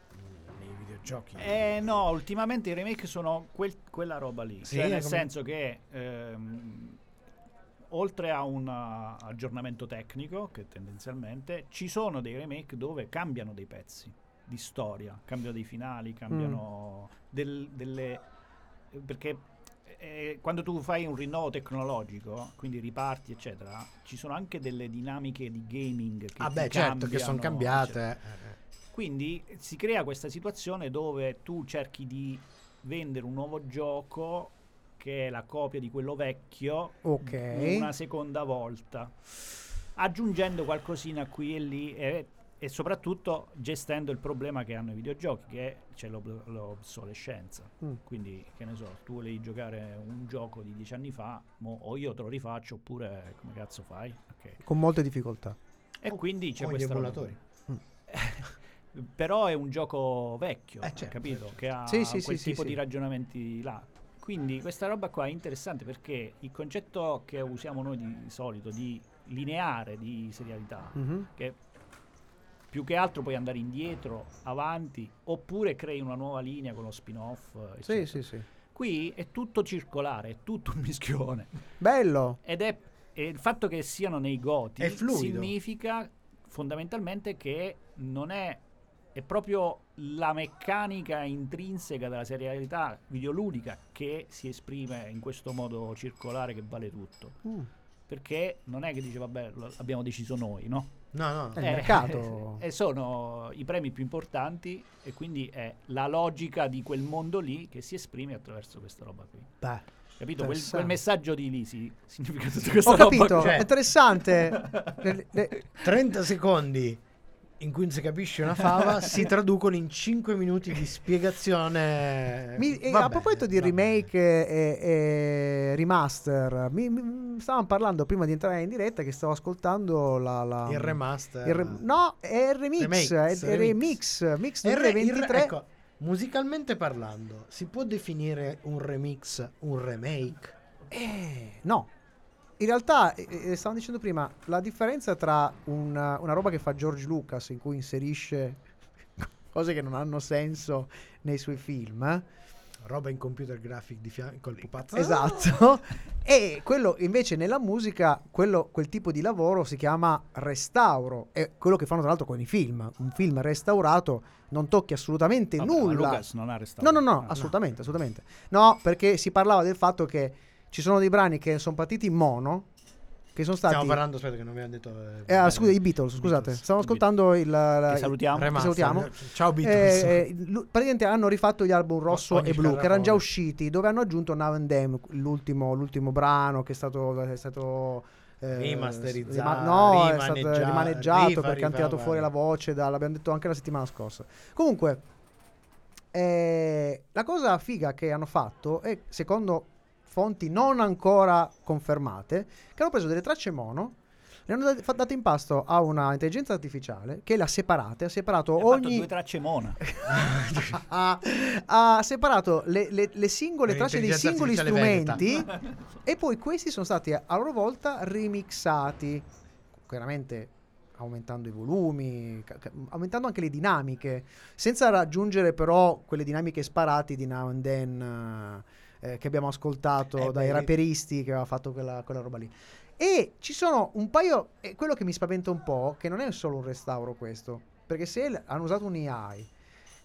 Nei videogiochi. Eh no, ultimamente i remake sono quel- quella roba lì. Sì, cioè, nel come- senso che ehm, oltre a un uh, aggiornamento tecnico, che tendenzialmente ci sono dei remake dove cambiano dei pezzi di storia, cambiano dei finali, cambiano Mm. del- delle. perché eh, quando tu fai un rinnovo tecnologico, quindi riparti, eccetera, ci sono anche delle dinamiche di gaming che Ah, beh, certo, che sono eccetera. cambiate. eh, Quindi si crea questa situazione dove tu cerchi di vendere un nuovo gioco che è la copia di quello vecchio Ok. una seconda volta, aggiungendo qualcosina qui e lì e, e soprattutto gestendo il problema che hanno i videogiochi, che c'è l'ob- l'obsolescenza. Mm. Quindi, che ne so, tu volevi giocare un gioco di dieci anni fa, mo o io te lo rifaccio oppure come cazzo fai? Ok. Con molte difficoltà. E quindi c'è o gli questa roba emulatori. qui. *laughs* Però è un gioco vecchio, Eh, certo, capito? certo. Che ha Sì, sì, quel sì, tipo sì. di ragionamenti là. Quindi questa roba qua è interessante perché il concetto che usiamo noi di solito di lineare di serialità, Mhm. che più che altro puoi andare indietro, avanti, oppure crei una nuova linea con lo spin-off. Sì, eccetera. sì, sì. Qui è tutto circolare, è tutto un mischione. Bello. Ed è e il fatto che siano nei goti È significa fondamentalmente che non è è proprio la meccanica intrinseca della serialità videoludica che si esprime in questo modo circolare che vale tutto. Mm. Perché non è che dice vabbè, abbiamo deciso noi, no? No, no. È il mercato. *laughs* E sono i premi più importanti e quindi è la logica di quel mondo lì che si esprime attraverso questa roba qui. Beh. Capito? Quel, quel messaggio di Lisi significa tutta questa Ho roba capito. Cioè- è interessante. *laughs* Le- le- 30 secondi in cui non si capisce una fava si *laughs* traducono in 5 minuti di spiegazione. Mi- e Va a proposito di remake e, e remaster, mi, mi- stavamo parlando prima di entrare in diretta che stavo ascoltando la, la-. Il remaster. il re- no, è il remix, Remix, è il remix. remix, mix Il re- il re- 2023. ecco, musicalmente parlando, si può definire un remix un remake? Eh, no. In realtà, eh, stavamo dicendo prima, la differenza tra una, una roba che fa George Lucas in cui inserisce *laughs* cose che non hanno senso nei suoi film, eh, Roba in computer graphic di fianco col pupazzo. Esatto. *laughs* e quello invece nella musica, quello- quel tipo di lavoro si chiama restauro. È quello che fanno tra l'altro con i film. Un film restaurato non tocchi assolutamente Vabbè, ma nulla. Lucas non ha No, restaurato. no, no, Ah, assolutamente, assolutamente. No, perché si parlava del fatto che ci sono dei brani che sono partiti in mono, che sono stati... Stiamo parlando, aspetta che non abbiamo detto... Eh, ah, scusa, i Beatles, scusate. Beatles. Stavo ascoltando il... la- Che salutiamo. Che Remaster. salutiamo. Ciao Beatles. Eh, eh, lu- praticamente hanno rifatto gli album rosso ogni e blu che erano già usciti, dove hanno aggiunto Now and Then, l'ultimo, l'ultimo brano che è stato, è stato eh, Rimasterizzato, rima- no, è stato rimaneggia- rimaneggiato rifa, perché hanno tirato fuori la voce, da, l'abbiamo detto anche la settimana scorsa. Comunque, eh, la cosa figa che hanno fatto è, secondo fonti non ancora confermate, che hanno preso delle tracce mono, le hanno date- date in pasto a una intelligenza artificiale che le ha separate, ha separato Ha fatto ogni... due tracce mona. *laughs* ha, ha separato le, le- le singole tracce dei singoli strumenti e poi questi sono stati a loro volta remixati, chiaramente aumentando i volumi, ca- ca- aumentando anche le dinamiche, senza raggiungere però quelle dinamiche sparati di Now and Then eh, che abbiamo ascoltato Eh, dai beh, raperisti che aveva fatto quella, quella roba lì. E ci sono un paio, e quello che mi spaventa un po', che non è solo un restauro questo, perché se l- hanno usato un AI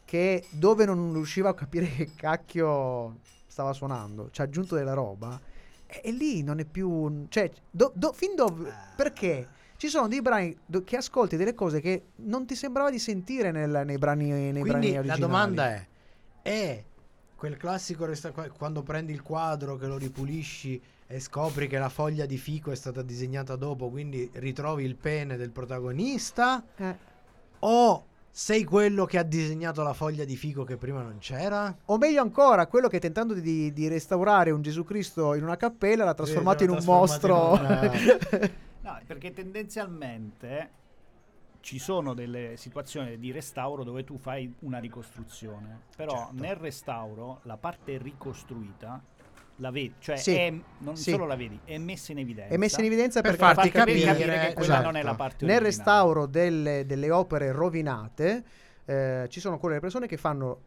che dove non riusciva a capire che cacchio stava suonando, ci ha aggiunto della roba e, e lì non è più... Cioè, do- do- fin dove... Perché? Ci sono dei brani do- che ascolti delle cose che non ti sembrava di sentire nel- nei brani nei brani Quindi la originali. domanda è: è quel classico resta- quando prendi il quadro che lo ripulisci e scopri che la foglia di fico è stata disegnata dopo, quindi ritrovi il pene del protagonista? Eh. O sei quello che ha disegnato la foglia di fico che prima non c'era? O meglio ancora, quello che tentando di, di restaurare un Gesù Cristo in una cappella l'ha trasformato in un mostro. *laughs* No, perché tendenzialmente ci sono delle situazioni di restauro dove tu fai una ricostruzione, però Certo. nel restauro la parte ricostruita la vedi, cioè Sì, è- non sì. solo la vedi, è messa in evidenza. È messa in evidenza Per farti farti capire, capire, che quella esatto. non è la parte nel originale. restauro delle, delle opere rovinate eh, ci sono quelle persone che fanno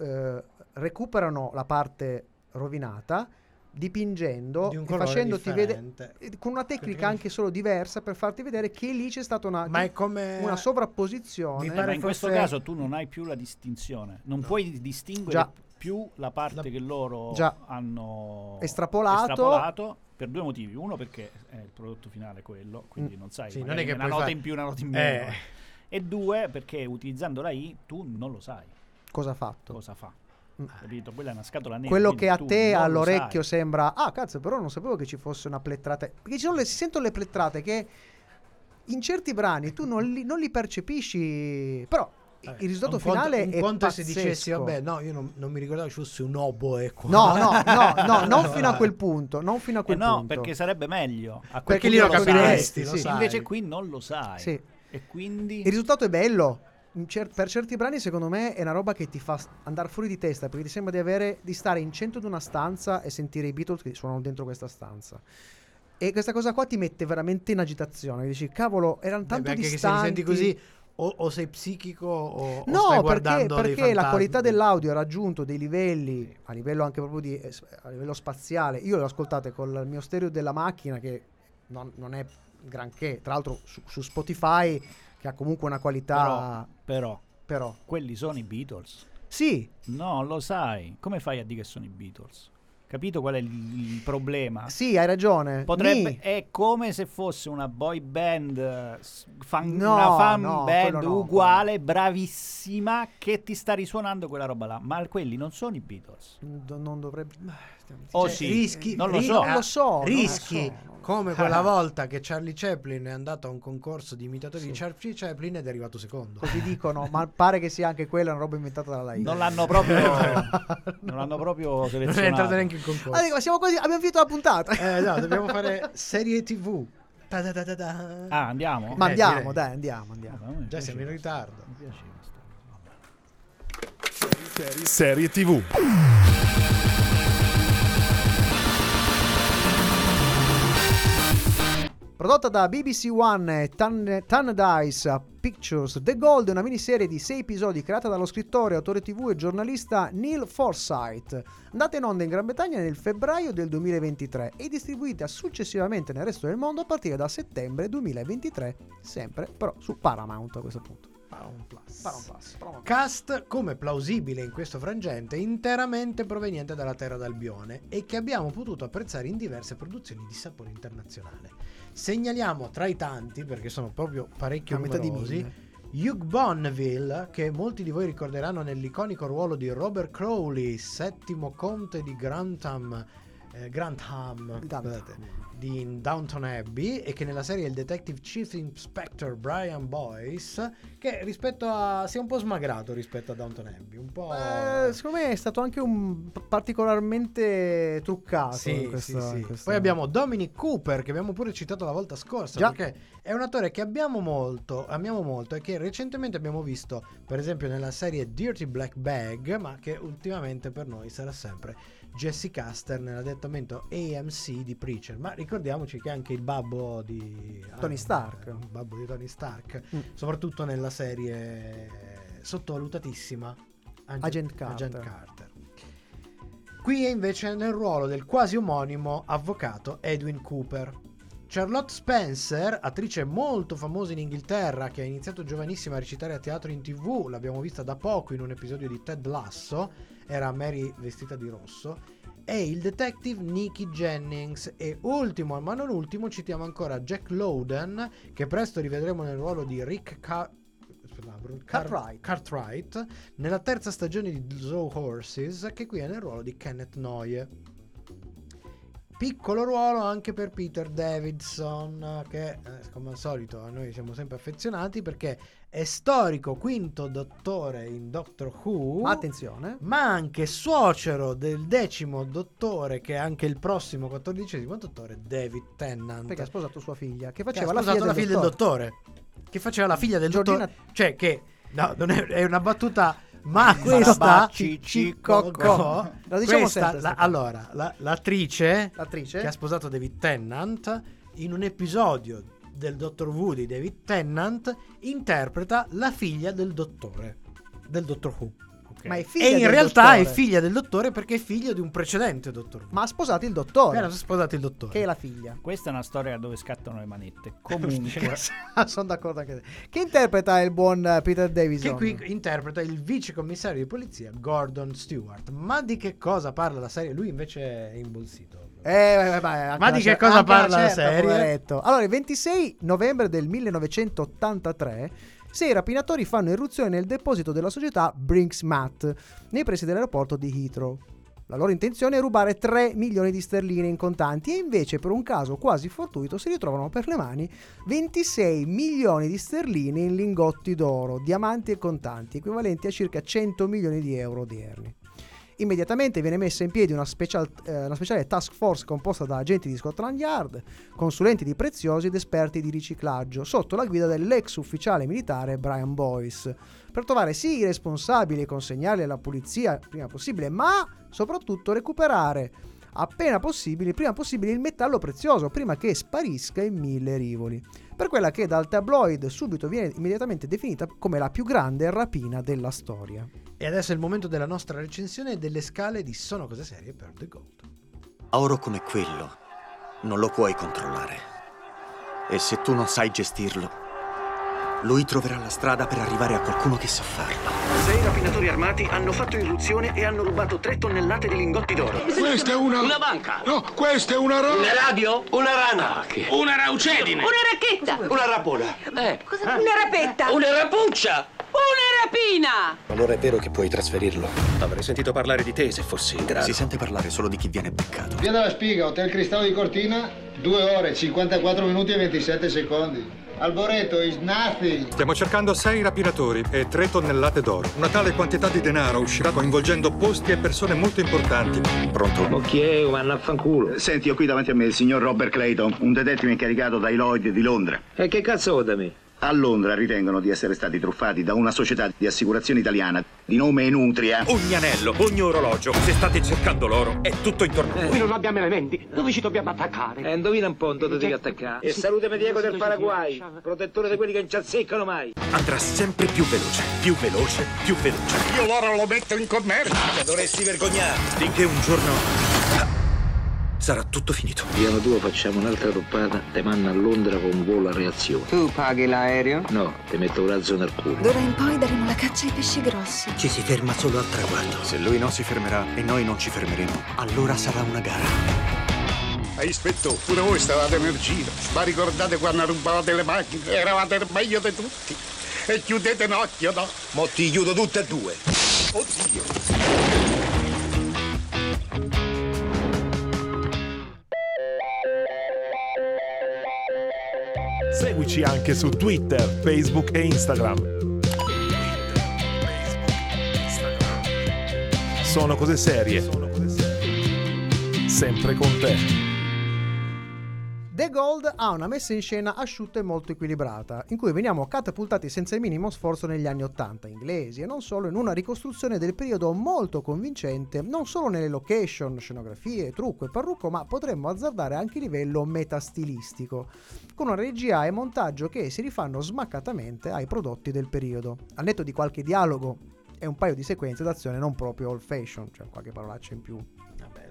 eh, recuperano la parte rovinata dipingendo Di e facendoti vedere eh, con una tecnica anche solo diversa per farti vedere che lì c'è stata una, Ma è come una sovrapposizione Mi Eh, pare ma in questo caso tu non hai più la distinzione, non puoi distinguere Già. più la parte La- che loro Già. hanno Estrapolato. estrapolato per due motivi. Uno perché è il prodotto finale quello, quindi Mm. non sai, Sì, non è che una nota fa- in più, una nota in meno. Eh. E due perché utilizzando la I tu non lo sai cosa ha fatto. cosa fa. Mm. Capito? Quella è una scatola nera. Quello che a te lo all'orecchio sembra ah cazzo però non sapevo che ci fosse una plettrata perché ci sono le, si sentono le plettrate che in certi brani tu non li, non li percepisci però Eh, il risultato un conto- finale un è conto è se pazzesco. dicessi vabbè no io non, non mi ricordavo ci fosse un oboe qua no no no no *laughs* non fino a quel punto non fino a Eh quel no, punto perché sarebbe meglio. A quel Perché lì lo capiresti, lo sai. Invece qui non lo sai. Sì. E quindi il risultato è bello cer- per certi brani secondo me è una roba che ti fa andare fuori di testa perché ti sembra di avere di stare in centro di una stanza e sentire i Beatles che suonano dentro questa stanza. E questa cosa qua ti mette veramente in agitazione dici cavolo erano Beh, tanto perché se li distanti senti così o, o sei psichico o, o stai No, perché, guardando dei perché la qualità dell'audio ha raggiunto dei livelli a livello anche proprio di es- a livello spaziale. Io l'ho ascoltate con il mio stereo della macchina che non, non è granché, tra l'altro su, su Spotify che ha comunque una qualità però però quelli sono i Beatles. sì, No, lo sai. Come fai a dire che sono i Beatles? Capito qual è il, il problema? sì, hai ragione. Potrebbe, è come se fosse una boy band, fan- No, una fan no, band no, uguale, bravissima, che ti sta risuonando quella roba là. Ma quelli non sono i Beatles. Do- non dovrebbe Oh Cioè, sì, rischi, non lo ri- so. Non lo so, rischi lo so. come quella volta che Charlie Chaplin è andato a un concorso di imitatori Sì. di Charlie Chaplin ed è arrivato secondo. Così *laughs* dicono, ma pare che sia anche quella una roba inventata dalla AI. Non l'hanno proprio, *laughs* non l'hanno proprio Non è selezionato. entrato neanche in concorso. Ah, dico, ma siamo quasi, abbiamo finito la puntata. Eh, no, dobbiamo fare *laughs* serie TV. Ta-da-da-da-da. Ah, andiamo? ma eh, andiamo, direi. dai, andiamo, andiamo. Vabbè, Già siamo in ritardo. Mi piaceva. Serie TV. Prodotta da BBC One e Dice Pictures, The Gold è una miniserie di 6 episodi creata dallo scrittore, autore tv e giornalista Neil Forsyth, andata in onda in Gran Bretagna nel febbraio del 2023 e distribuita successivamente nel resto del mondo a partire da settembre 2023, sempre però su Paramount a questo punto. Paramount Plus. Paramount Plus, Paramount Plus. Cast, come plausibile in questo frangente, interamente proveniente dalla terra d'Albione e che abbiamo potuto apprezzare in diverse produzioni di sapore internazionale. Segnaliamo tra i tanti, perché sono proprio parecchio A metà di numerosi, mille. Hugh Bonneville, che molti di voi ricorderanno nell'iconico ruolo di Robert Crowley, settimo conte di Grantham, eh, Grantham, Grantham. Di Downton Abbey e che nella serie è il Detective Chief Inspector Brian Boyce, che rispetto a... si è un po' smagrato rispetto a Downton Abbey, un po'... Eh, secondo me è stato anche un particolarmente truccato. Sì, in questo- sì, sì. in questo- Poi abbiamo Dominic Cooper che abbiamo pure citato la volta scorsa Già. perché è un attore che abbiamo molto, amiamo molto e che recentemente abbiamo visto per esempio nella serie Dirty Black Bag ma che ultimamente per noi sarà sempre Jesse Caster nell'adattamento AMC di Preacher ma ricordiamoci che è anche il babbo di Tony Stark. il babbo di Tony Stark Mm. soprattutto nella serie sottovalutatissima Agent Carter. Agent Carter. Qui è invece nel ruolo del quasi omonimo avvocato Edwin Cooper. Charlotte Spencer, attrice molto famosa in Inghilterra, che ha iniziato giovanissima a recitare a teatro in tv, l'abbiamo vista da poco in un episodio di Ted Lasso, era Mary vestita di rosso, e il detective Nicky Jennings. E ultimo, ma non ultimo, citiamo ancora Jack Lowden, che presto rivedremo nel ruolo di Rick Car- Cartwright. Cartwright, nella terza stagione di Zoe Horses, che qui è nel ruolo di Kenneth Noye. Piccolo ruolo anche per Peter Davidson, che eh, come al solito a noi siamo sempre affezionati perché è storico quinto dottore in Doctor Who. Attenzione, ma anche suocero del decimo dottore, che è anche il prossimo quattordicesimo dottore, David Tennant. perché ha sposato sua figlia, che Che faceva la sposato figlia, la del, figlia del dottore. dottore. Che faceva la figlia del Giorgina- dottore. Cioè, che. No, non è, è una battuta. Ma questa. Barabacci, Cicocco. Lo diciamo questa- sempre, la- allora, la- l'attrice L'attrice? che ha sposato David Tennant in un episodio del Dottor Who di David Tennant interpreta la figlia del dottore. Del Dottor Who. Ma è figlia E in realtà è dottore. figlia del dottore perché è figlio di un precedente Dottor Who. Ma ha sposato il dottore, Era sposato il dottore. che è la figlia. Questa è una storia dove scattano le manette. *laughs* Comunque, *laughs* Sono d'accordo anche te. Che interpreta il buon eh, Peter Davison? che qui interpreta il vice commissario di polizia Gordon Stewart. Ma di che cosa parla la serie? Lui invece è imbolsito. Eh, vai, vai, vai, Ma di che cosa parla la certa, serie? poveretto. Allora, il 26 novembre del 1983, sei rapinatori fanno irruzione nel deposito della società Brinks Matt, nei pressi dell'aeroporto di Heathrow. La loro intenzione è rubare 3 milioni di sterline in contanti e invece per un caso quasi fortuito si ritrovano per le mani 26 milioni di sterline in lingotti d'oro, diamanti e contanti, equivalenti a circa 100 milioni di euro odierni. Immediatamente viene messa in piedi una, special- eh, una speciale task force composta da agenti di Scotland Yard, consulenti di preziosi ed esperti di riciclaggio, sotto la guida dell'ex ufficiale militare Brian Boyce, per trovare sì i responsabili e consegnarli alla polizia il prima possibile, ma soprattutto recuperare appena possibile, il prima possibile il metallo prezioso, prima che sparisca in mille rivoli. Per quella che dal tabloid subito viene immediatamente definita come la più grande rapina della storia. E adesso è il momento della nostra recensione delle scale di Sono cose serie per The Gold. Oro come quello non lo puoi controllare. E se tu non sai gestirlo, lui troverà la strada per arrivare a qualcuno che sa farlo. Sei rapinatori armati hanno fatto irruzione e hanno rubato 3 tonnellate di lingotti d'oro. Questa è una... Una banca. No, questa è una roba... Una radio? Una rana. Una raucedine! Una racchetta! Una rapona. Eh. Una rapetta! Una rapuccia. Una rapina! Allora è vero che puoi trasferirlo. Avrei sentito parlare di te se fossi in grado. Si sente parlare solo di chi viene beccato. Via della Spiga, Hotel Cristallo di Cortina, 2 ore, 54 minuti e 27 secondi. Alboreto is nothing. Stiamo cercando sei rapinatori e tre tonnellate d'oro. Una tale quantità di denaro uscirà coinvolgendo posti e persone molto importanti. Pronto? Ma chi è? Vanno a fanculo. Senti, ho qui davanti a me il signor Robert Clayton, un detective incaricato dai Lloyd di Londra. E che cazzo vuoi da me? A Londra ritengono di essere stati truffati da una società di assicurazione italiana di nome Enutria. Ogni anello, ogni orologio, se state cercando l'oro, è tutto intorno a voi. Qui non abbiamo elementi. Dove ci dobbiamo attaccare? Eh, indovina un po' dove devi attaccare. E salutami Diego del Paraguay, protettore di quelli che non ci azzeccano mai. Andrà sempre più veloce, più veloce, più veloce. Io l'oro lo metto in commercio. Dovresti vergognare. Finché un giorno sarà tutto finito. Piano tuo facciamo un'altra toppata, te mando a Londra con un volo a reazione. Tu paghi l'aereo? No, ti metto un razzo nel culo. D'ora in poi daremo la caccia ai pesci grossi. Ci si ferma solo al traguardo. Se lui non si fermerà e noi non ci fermeremo, allora sarà una gara. Hai ispettore, pure voi stavate nel giro. Ma ricordate quando rubavate le macchine? Eravate il meglio di tutti. E chiudete un occhio, no? Mo ti chiudo tutte e due. Oddio. Seguici anche su Twitter, Facebook e Instagram. Sono cose serie. Sempre con te. Gold ha una messa in scena asciutta e molto equilibrata, in cui veniamo catapultati senza il minimo sforzo negli anni Ottanta inglesi e non solo in una ricostruzione del periodo molto convincente, non solo nelle location, scenografie, trucco e parrucco, ma potremmo azzardare anche a livello metastilistico, con una regia e montaggio che si rifanno smaccatamente ai prodotti del periodo. Al netto di qualche dialogo e un paio di sequenze d'azione non proprio old fashion, cioè qualche parolaccia in più.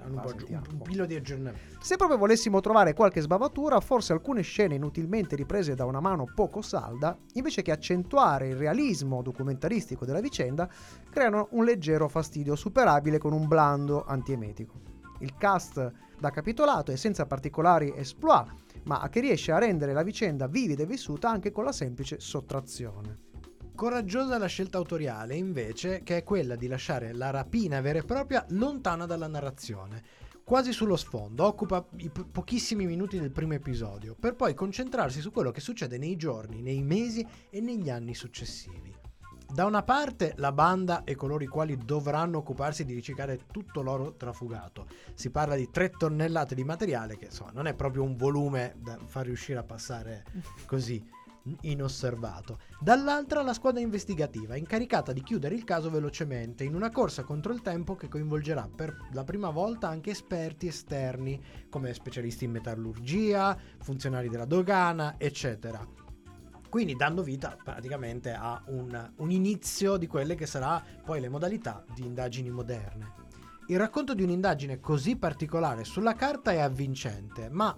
Hanno un, un, un pilo di aggiornamento. Se proprio volessimo trovare qualche sbavatura, forse alcune scene inutilmente riprese da una mano poco salda, invece che accentuare il realismo documentaristico della vicenda, creano un leggero fastidio superabile con un blando antiemetico. Il cast da capitolato è senza particolari exploit, ma che riesce a rendere la vicenda vivida e vissuta anche con la semplice sottrazione. Coraggiosa la scelta autoriale, invece, che è quella di lasciare la rapina vera e propria lontana dalla narrazione. Quasi sullo sfondo, occupa i po- pochissimi minuti del primo episodio, per poi concentrarsi su quello che succede nei giorni, nei mesi e negli anni successivi. Da una parte la banda e coloro i quali dovranno occuparsi di riciclare tutto l'oro trafugato. Si parla di 3 tonnellate di materiale che insomma non è proprio un volume da far riuscire a passare *laughs* così inosservato. Dall'altra la squadra investigativa, incaricata di chiudere il caso velocemente, in una corsa contro il tempo che coinvolgerà per la prima volta anche esperti esterni, come specialisti in metallurgia, funzionari della dogana, eccetera. Quindi dando vita praticamente a un, un inizio di quelle che sarà poi le modalità di indagini moderne. Il racconto di un'indagine così particolare sulla carta è avvincente, ma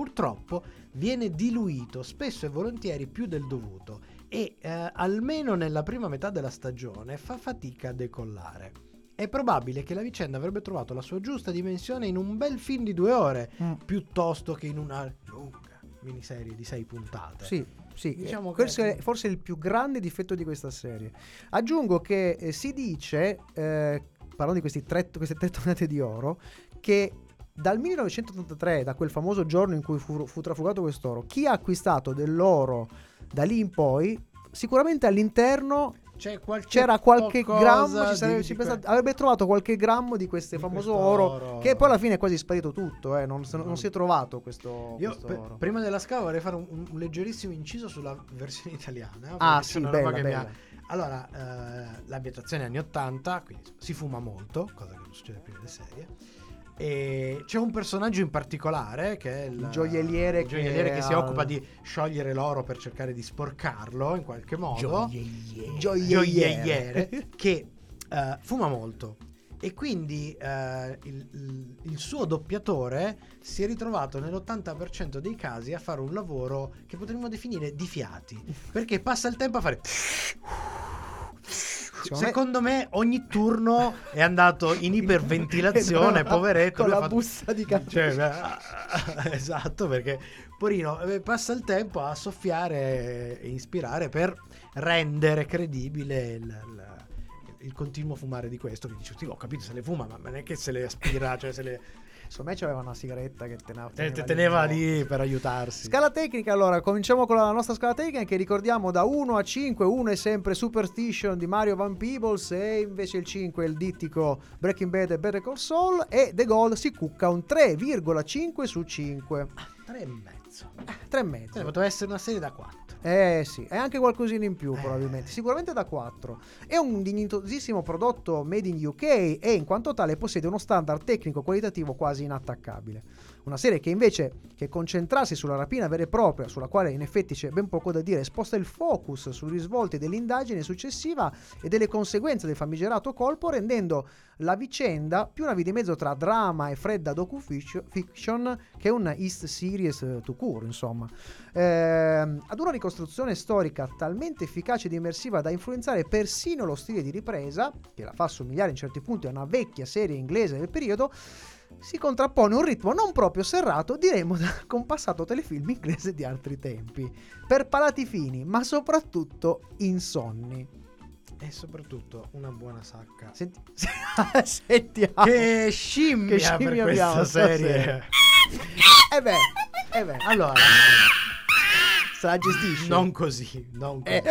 purtroppo viene diluito spesso e volentieri più del dovuto e eh, almeno nella prima metà della stagione fa fatica a decollare. È probabile che la vicenda avrebbe trovato la sua giusta dimensione in un bel film di due ore, Mm. piuttosto che in una lunga miniserie di sei puntate. Sì, sì, Diciamo che- questo è forse il più grande difetto di questa serie. Aggiungo che eh, si dice, eh, parlando di questi tre, queste tre *laughs* tonnellate di oro, che dal 1983, da quel famoso giorno in cui fu, fu trafugato quest'oro, chi ha acquistato dell'oro da lì in poi, sicuramente all'interno qualche c'era qualche grammo, sarebbe, di si que- pensa- avrebbe trovato qualche grammo di questo famoso oro, oro. che poi alla fine è quasi sparito tutto, eh, non, se- non si è trovato questo, Io questo pe- oro. prima della scava vorrei fare un, un leggerissimo inciso sulla versione italiana. Ah, perché c'è sì, bella, ha- bella. Allora, eh, l'ambientazione è anni 80, quindi si fuma molto, cosa che non succede più nelle serie. E c'è un personaggio in particolare che è il, Il gioielliere il gioielliere che che, si ha- occupa di sciogliere l'oro per cercare di sporcarlo in qualche modo. Gioielliere. Gioielliere *laughs* che eh, fuma molto. E quindi il, il- il suo doppiatore si è ritrovato nell'80% dei casi a fare un lavoro che potremmo definire di fiati. *laughs* Perché passa il tempo a fare. Secondo me- Secondo me ogni turno è andato in iperventilazione, *laughs* poveretto. Con la fatto- busta di cioè, *laughs* esatto, perché Porino eh, passa il tempo a soffiare e ispirare per rendere credibile il, il- il continuo fumare di questo. Che dice, sì, ho capito se le fuma, ma non è che se le aspira, cioè se le *laughs* Secondo me c'aveva una sigaretta che teneva, te- te- teneva lì per aiutarsi. Scala tecnica, allora, cominciamo con la nostra scala tecnica che ricordiamo da 1 a 5, 1 è sempre Superstition di Mario Van Peebles e invece il 5 è il dittico Breaking Bad e Better Call Saul e The Gold si cucca un 3,5 su 5. Tre e mezzo. 3,5. Cioè, poteva essere una serie da 4. Eh sì, è anche qualcosina in più probabilmente, sicuramente da 4. È un dignitosissimo prodotto made in UK e in quanto tale possiede uno standard tecnico qualitativo quasi inattaccabile. Una serie che invece che concentrarsi sulla rapina vera e propria, sulla quale in effetti c'è ben poco da dire, sposta il focus sui risvolti dell'indagine successiva e delle conseguenze del famigerato colpo, rendendo la vicenda più una via di mezzo tra drama e fredda docu-fiction che una East Series eh, to cure, insomma. Ehm, ad una ricostruzione storica talmente efficace ed immersiva da influenzare persino lo stile di ripresa, che la fa somigliare in certi punti a una vecchia serie inglese del periodo, si contrappone un ritmo non proprio serrato, diremmo da *laughs* compassato telefilm inglese di altri tempi, per palati fini, ma soprattutto insonni. E soprattutto una buona sacca. Senti- *laughs* Sentiamo. Che scimmia, Che scimmia per abbiamo questa serie. E beh, e beh, Allora, se la gestisci. non così, non così. Eh.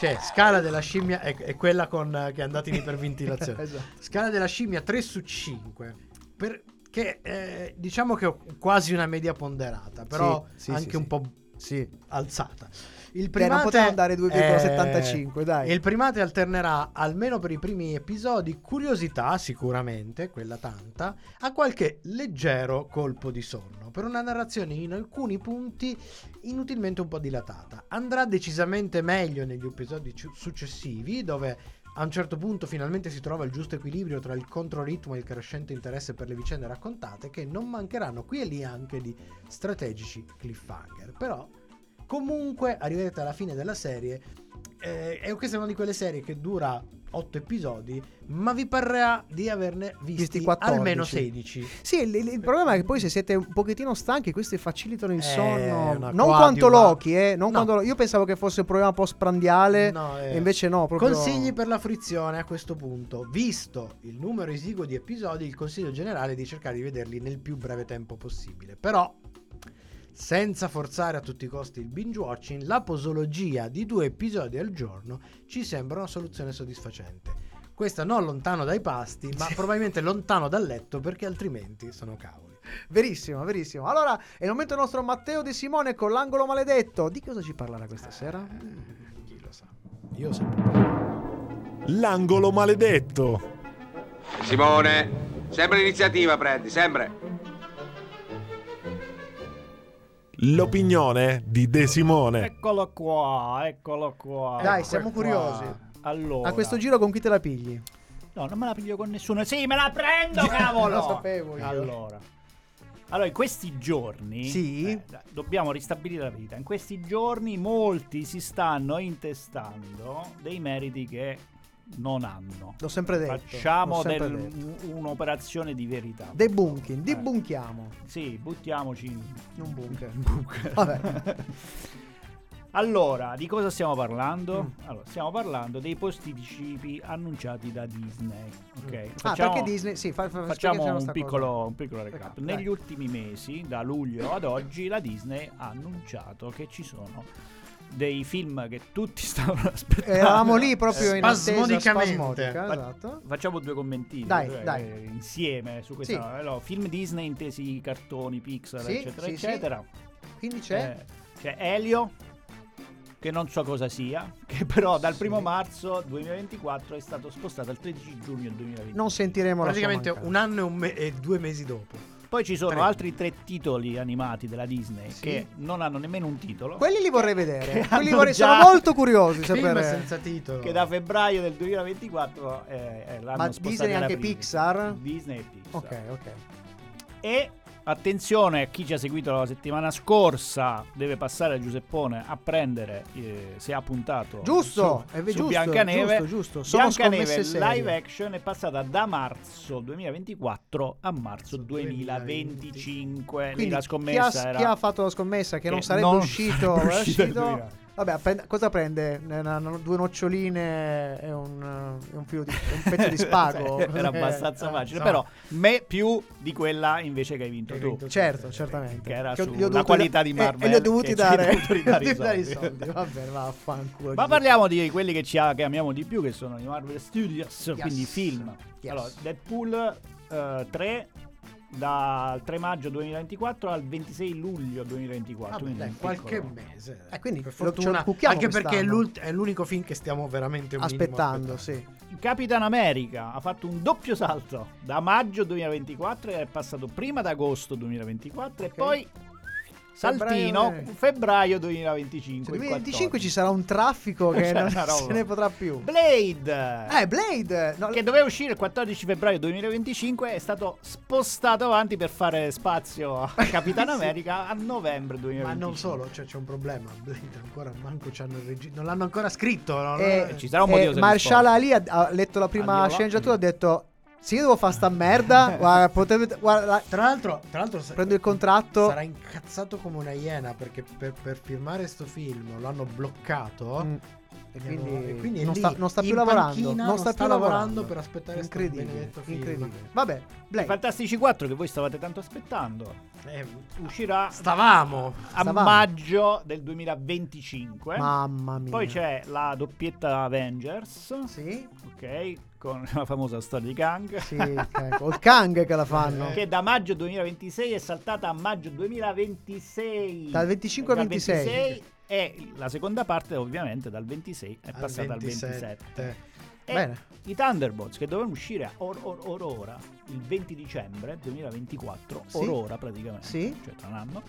Cioè, scala della scimmia è, è quella con, che è andata in iperventilazione. *laughs* Esatto. Scala della scimmia 3 su 5. Perché eh, diciamo che ho quasi una media ponderata, però Sì, sì, anche sì, un po' alzata. Il non primate poteva andare 2,75, eh, dai. Il primate alternerà, almeno per i primi episodi, curiosità, sicuramente, quella tanta, a qualche leggero colpo di sonno, per una narrazione in alcuni punti inutilmente un po' dilatata. Andrà decisamente meglio negli episodi successivi, dove A un certo punto finalmente si trova il giusto equilibrio tra il controritmo e il crescente interesse per le vicende raccontate che non mancheranno qui e lì anche di strategici cliffhanger. Però comunque arrivate alla fine della serie eh, e questa è una di quelle serie che dura 8 episodi, ma vi parrà di averne visti, Visti 14. almeno 16. Sì, il, il- problema è che poi se siete un pochettino stanchi, questi facilitano il Eh, sonno. Non quanto Loki, eh. non No. quanto- io pensavo che fosse un problema postprandiale. No, eh. E invece no, proprio. Consigli per la frizione a questo punto. Visto il numero esiguo di episodi, il consiglio generale è di cercare di vederli nel più breve tempo possibile. Però, senza forzare a tutti i costi il binge watching, la posologia di due episodi al giorno ci sembra una soluzione soddisfacente. Questa non lontano dai pasti, ma probabilmente lontano dal letto perché altrimenti sono cavoli. Verissimo, verissimo. Allora, è il momento del nostro Matteo De Simone con l'angolo maledetto. Di cosa ci parlerà questa sera? Chi lo sa? Io sempre. L'angolo maledetto. Simone, sempre l'iniziativa prendi, sempre. L'opinione di De Simone. Eccolo qua, eccolo qua. Dai, siamo qua. curiosi. Allora. A questo giro con chi te la pigli? No, non me la piglio con nessuno. Sì, me la prendo, cavolo! Lo sapevo io. Allora. Allora, in questi giorni Sì. eh, dobbiamo ristabilire la verità. In questi giorni molti si stanno intestando dei meriti che non hanno. L'ho sempre detto. Facciamo sempre del- detto. un'operazione di verità. Debunking, debunchiamo. Sì, buttiamoci in In un bunker. *laughs* bunker. Vabbè. *laughs* Allora, di cosa stiamo parlando? Mm. Allora, stiamo parlando dei posticipi annunciati da Disney. Ok. Ah, perché Disney? Sì, fa, fa, Facciamo un piccolo, un piccolo recap. Recap, Negli dai. ultimi mesi, da luglio ad oggi, la Disney ha annunciato che ci sono dei film che tutti *laughs* stavano aspettando. Eravamo lì proprio in attesa spasmodica, Fa- esatto. Facciamo due commentini Dai, eh, dai. insieme su questa. Sì. Allora, film Disney intesi cartoni, Pixar, Sì, eccetera, sì, sì. eccetera. Quindi c'è Eh, c'è Elio, che non so cosa sia, *laughs* che però dal Sì. primo marzo 2024 è stato spostato al 13 giugno 2020. non sentiremo la sua Praticamente mancanza. un anno e, un me- e due mesi dopo. Poi ci sono Tre. altri tre titoli animati della Disney Sì. che non hanno nemmeno un titolo. Quelli li vorrei vedere. *laughs* Quelli vorrei, già- sono molto curioso di Film sapere. senza titolo. Che da febbraio del 2024 eh, eh, l'hanno Ma Disney anche aprile. Pixar? Disney e Pixar. Ok, ok. E attenzione a chi ci ha seguito la settimana scorsa, deve passare a Giuseppone a prendere eh, se ha puntato Giusto, su, è ve- su giusto, Biancaneve. giusto, giusto. Sono Biancaneve live action è passata da marzo 2024 a marzo 2025. Lì Quindi la chi, scommessa ha, era chi ha fatto la scommessa che, non che sarebbe non uscito, sarebbe uscito uscito- 2000. Vabbè, prende- cosa prende? Una- una- due noccioline e un, e un filo di un pezzo di *laughs* spago. Cioè, era Eh, abbastanza eh, facile, insomma. però me più di quella invece che hai vinto Che hai tu. vinto tu. Certo, certamente. Che era Che sulla dovuti qualità di eh, Marvel E li ho dovuti *laughs* dare, dovuto dare i soldi. soldi. *laughs* Vabbè, vaffanculo. Ma parliamo di quelli che, ci ha- che amiamo di più, che sono i Marvel Studios, quindi film. Yes. Allora, Deadpool eh, 3 dal 3 maggio 2024 al 26 luglio 2024. Vabbè, quindi dai, qualche piccolo- mese. Eh, quindi per fortuna, anche perché è, è l'unico film che stiamo veramente un minimo Aspettando, sì. Capitan America ha fatto un doppio salto da maggio 2024 e è passato prima ad agosto 2024 e poi saltino Febbraio- febbraio 2025. Nel il 2025 ci 14. sarà un traffico che *laughs* non se ne potrà più. Blade Eh, Blade! No, che doveva uscire il 14 febbraio 2025 è stato spostato avanti per fare spazio a *laughs* Capitan America a novembre 2025. Ma non solo, cioè, c'è un problema. Blade ancora manco regi- non l'hanno ancora scritto. no? Eh, ci sarà un eh, motivo se Marshall. Ali ha, ha letto la prima Addio, sceneggiatura e ha detto: Se io devo fare sta merda, *laughs* guarda, potete, guarda, Tra l'altro, tra l'altro prendo il contratto. sarà incazzato come una iena perché per, per filmare sto film lo hanno bloccato. Mm. E hanno- quindi, e quindi non, lì, sta, non sta più lavorando. panchina, non sta, più lavorando per aspettare sto Incredibile. benedetto film. Incredibile. Vabbè, I Blade. Fantastici 4 che voi stavate tanto aspettando Eh, uscirà stavamo. a Stavamo. maggio del 2025. Mamma mia. Poi c'è la doppietta Avengers, Sì, ok, con la famosa storia di Kang. sì. Col Kang che la fanno. Che da maggio 2026 è saltata a maggio 2026. Dal 25 al Dal 26. 26 e la seconda parte ovviamente dal 26 è Al passata al 27. 27. E Bene. i Thunderbolts che dovevano uscire or, or, or ora, il 20 dicembre 2024, Sì. or ora praticamente, Sì. cioè tra un anno,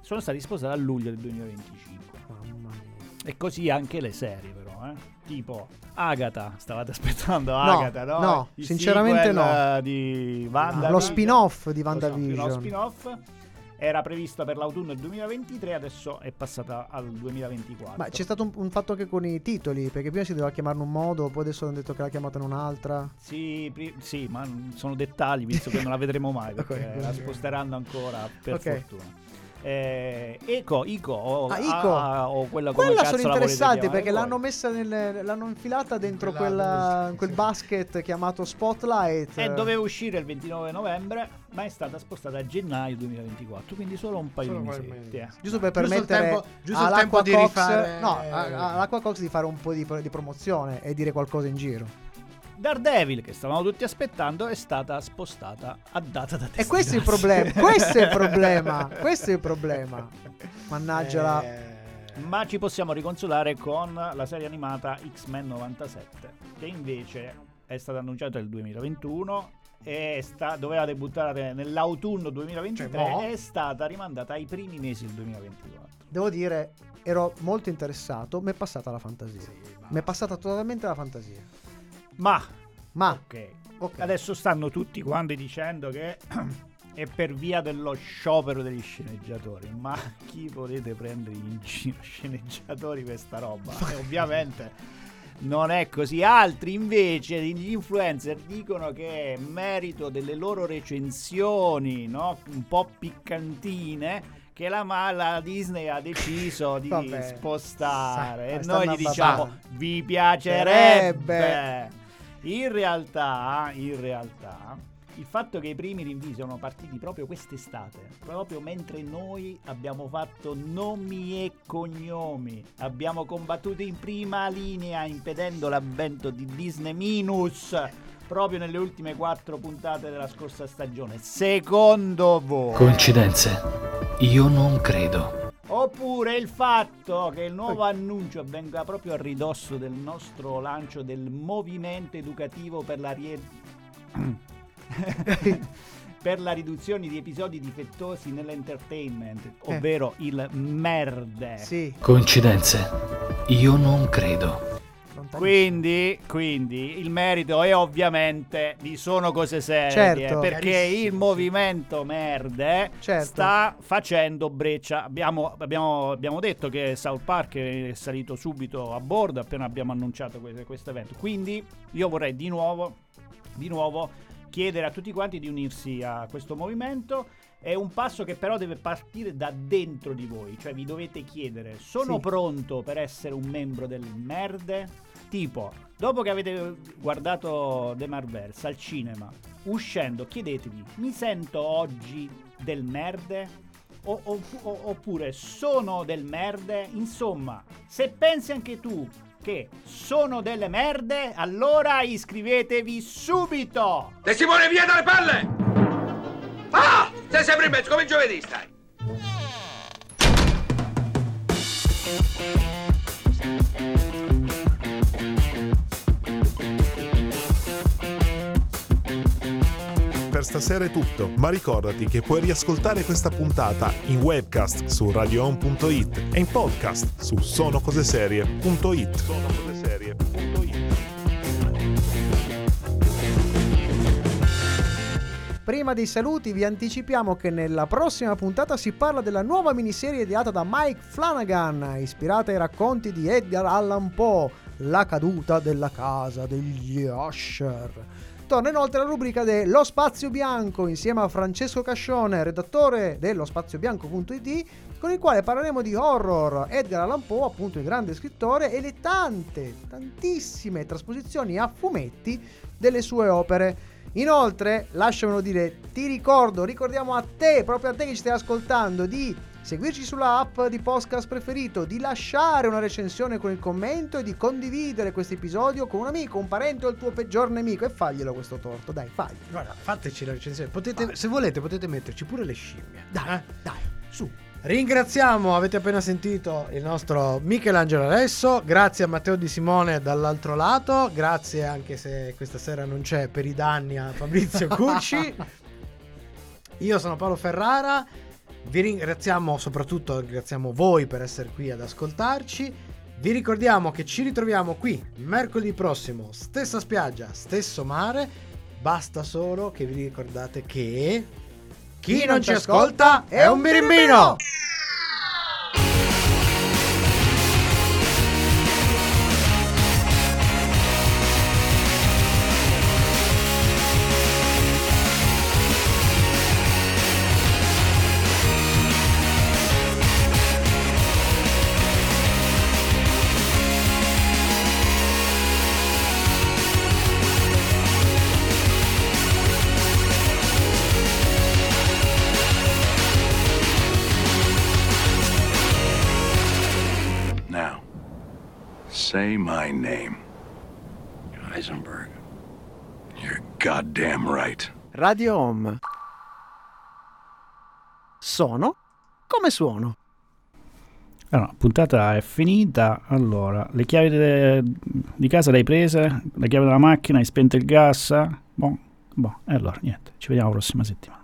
sono stati spostati a luglio del 2025. Mamma mia. E così anche le serie però, eh. Tipo Agatha, stavate aspettando No, Agatha, no? no, Il sinceramente sequel, no. eh, di WandaVision. Lo spin-off di WandaVision. Lo spin-off era prevista per l'autunno del 2023, adesso è passata al 2024. Ma c'è stato un, un fatto anche con i titoli, perché prima si doveva chiamare in un modo, poi adesso hanno detto che l'ha chiamata in un'altra. Sì, pri- sì, ma sono dettagli, visto che non la vedremo mai, *laughs* perché Ok. la sposteranno ancora, per Ok. fortuna. Eh, Eco, Ico, o, Ah, Ico. ah, o quella come Quella cazzo sono chiamare perché l'hanno messa nel, l'hanno infilata dentro Quella quel basket chiamato Spotlight. E doveva uscire il 29 novembre, ma è stata spostata a gennaio 2024, quindi solo un paio Solo di mese. eh. Giusto per Giusto permettere tempo- giusto tempo di Cox- rifare- no, a- a- all'Aqua Cox di fare un po' di, di promozione e dire qualcosa in giro. Daredevil, che stavamo tutti aspettando, è stata spostata a data da E questo è il problema. questo è il problema. *laughs* Questo è il problema. Mannaggia la. Eh, Ma ci possiamo riconsolare con la serie animata X-Men 97, che invece è stata annunciata nel 2021 e sta- doveva debuttare nell'autunno 2023 Cioè, mo? è stata rimandata ai primi mesi del 2024. Devo dire, ero molto interessato. Mi è passata la fantasia. Mi è passata totalmente la fantasia. Ma, Ma ok, ok. adesso stanno tutti quanti dicendo che *clears throat* è per via dello sciopero degli sceneggiatori. Ma chi potete prendere in giro sceneggiatori questa roba? E ovviamente non è così. Altri invece, gli influencer, dicono che è merito delle loro recensioni, no? Un po' piccantine. Che la, la Disney ha deciso *laughs* di Vabbè. spostare. Sa- e noi gli diciamo. Vi piacerebbe. In realtà, in realtà, il fatto che i primi rinvii siano partiti proprio quest'estate, proprio mentre noi abbiamo fatto nomi e cognomi, abbiamo combattuto in prima linea impedendo l'avvento di Disney Minus. Proprio nelle ultime quattro puntate della scorsa stagione. Secondo voi? Coincidenze? Io non credo. Oppure il fatto che il nuovo annuncio avvenga proprio a ridosso del nostro lancio del movimento educativo per la rie- *laughs* per la riduzione di episodi difettosi nell'entertainment, ovvero il merde. Sì. Coincidenze? Io non credo. Quindi, quindi il merito è ovviamente di sono cose serie Certo. perché il movimento merde Certo. sta facendo breccia. Abbiamo, abbiamo- abbiamo detto che South Park è salito subito a bordo appena abbiamo annunciato que- questo evento. Quindi io vorrei di nuovo, di nuovo chiedere a tutti quanti di unirsi a questo movimento. È un passo che però deve partire da dentro di voi, cioè vi dovete chiedere: sono Sì. pronto per essere un membro del merde? Tipo, dopo che avete guardato The Marvels al cinema, uscendo, chiedetevi: mi sento oggi del merde? O- o- oppure sono del merde? Insomma, se pensi anche tu che sono delle merde, allora iscrivetevi subito! Te Simone via dalle palle! Ah! Sei sempre in mezzo come giovedì stai! Per stasera è tutto, ma ricordati che puoi riascoltare questa puntata in webcast su radioon.it e in podcast su sonocoseserie.it. Prima dei saluti vi anticipiamo che nella prossima puntata si parla della nuova miniserie ideata da Mike Flanagan, ispirata ai racconti di Edgar Allan Poe, La caduta della casa degli Usher. Torna inoltre la rubrica dello Spazio Bianco insieme a Francesco Cascione, redattore dello spaziobianco.it, con il quale parleremo di horror, Edgar Allan Poe, appunto il grande scrittore, e le tante, tantissime trasposizioni a fumetti delle sue opere. Inoltre, lasciamelo dire, ti ricordo, ricordiamo a te, proprio a te che ci stai ascoltando, di seguirci sulla app di podcast preferito, di lasciare una recensione con il commento e di condividere questo episodio con un amico, un parente o il tuo peggior nemico e faglielo questo torto, dai, fagli. Guarda, fateci la recensione. Potete, se volete, potete metterci pure le scimmie. Dai, dai, su. Ringraziamo, avete appena sentito il nostro Michelangelo Alesso, grazie a Matteo Di Simone dall'altro lato, grazie anche se questa sera non c'è per i danni a Fabrizio *laughs* Cucci. Io sono Paolo Ferrara, vi ringraziamo soprattutto ringraziamo voi per essere qui ad ascoltarci. Vi ricordiamo che ci ritroviamo qui mercoledì prossimo, stessa spiaggia, stesso mare. Basta solo che vi ricordate che chi non ci ascolta è un birimbino! Now, say my name. Heisenberg. You're goddamn right. Radio Home. Sono come suono. Allora, puntata è finita. Allora, le chiavi de- di casa le hai prese? La chiave della macchina? Hai spento il gas? Boh, boh. E allora, niente. Ci vediamo la prossima settimana.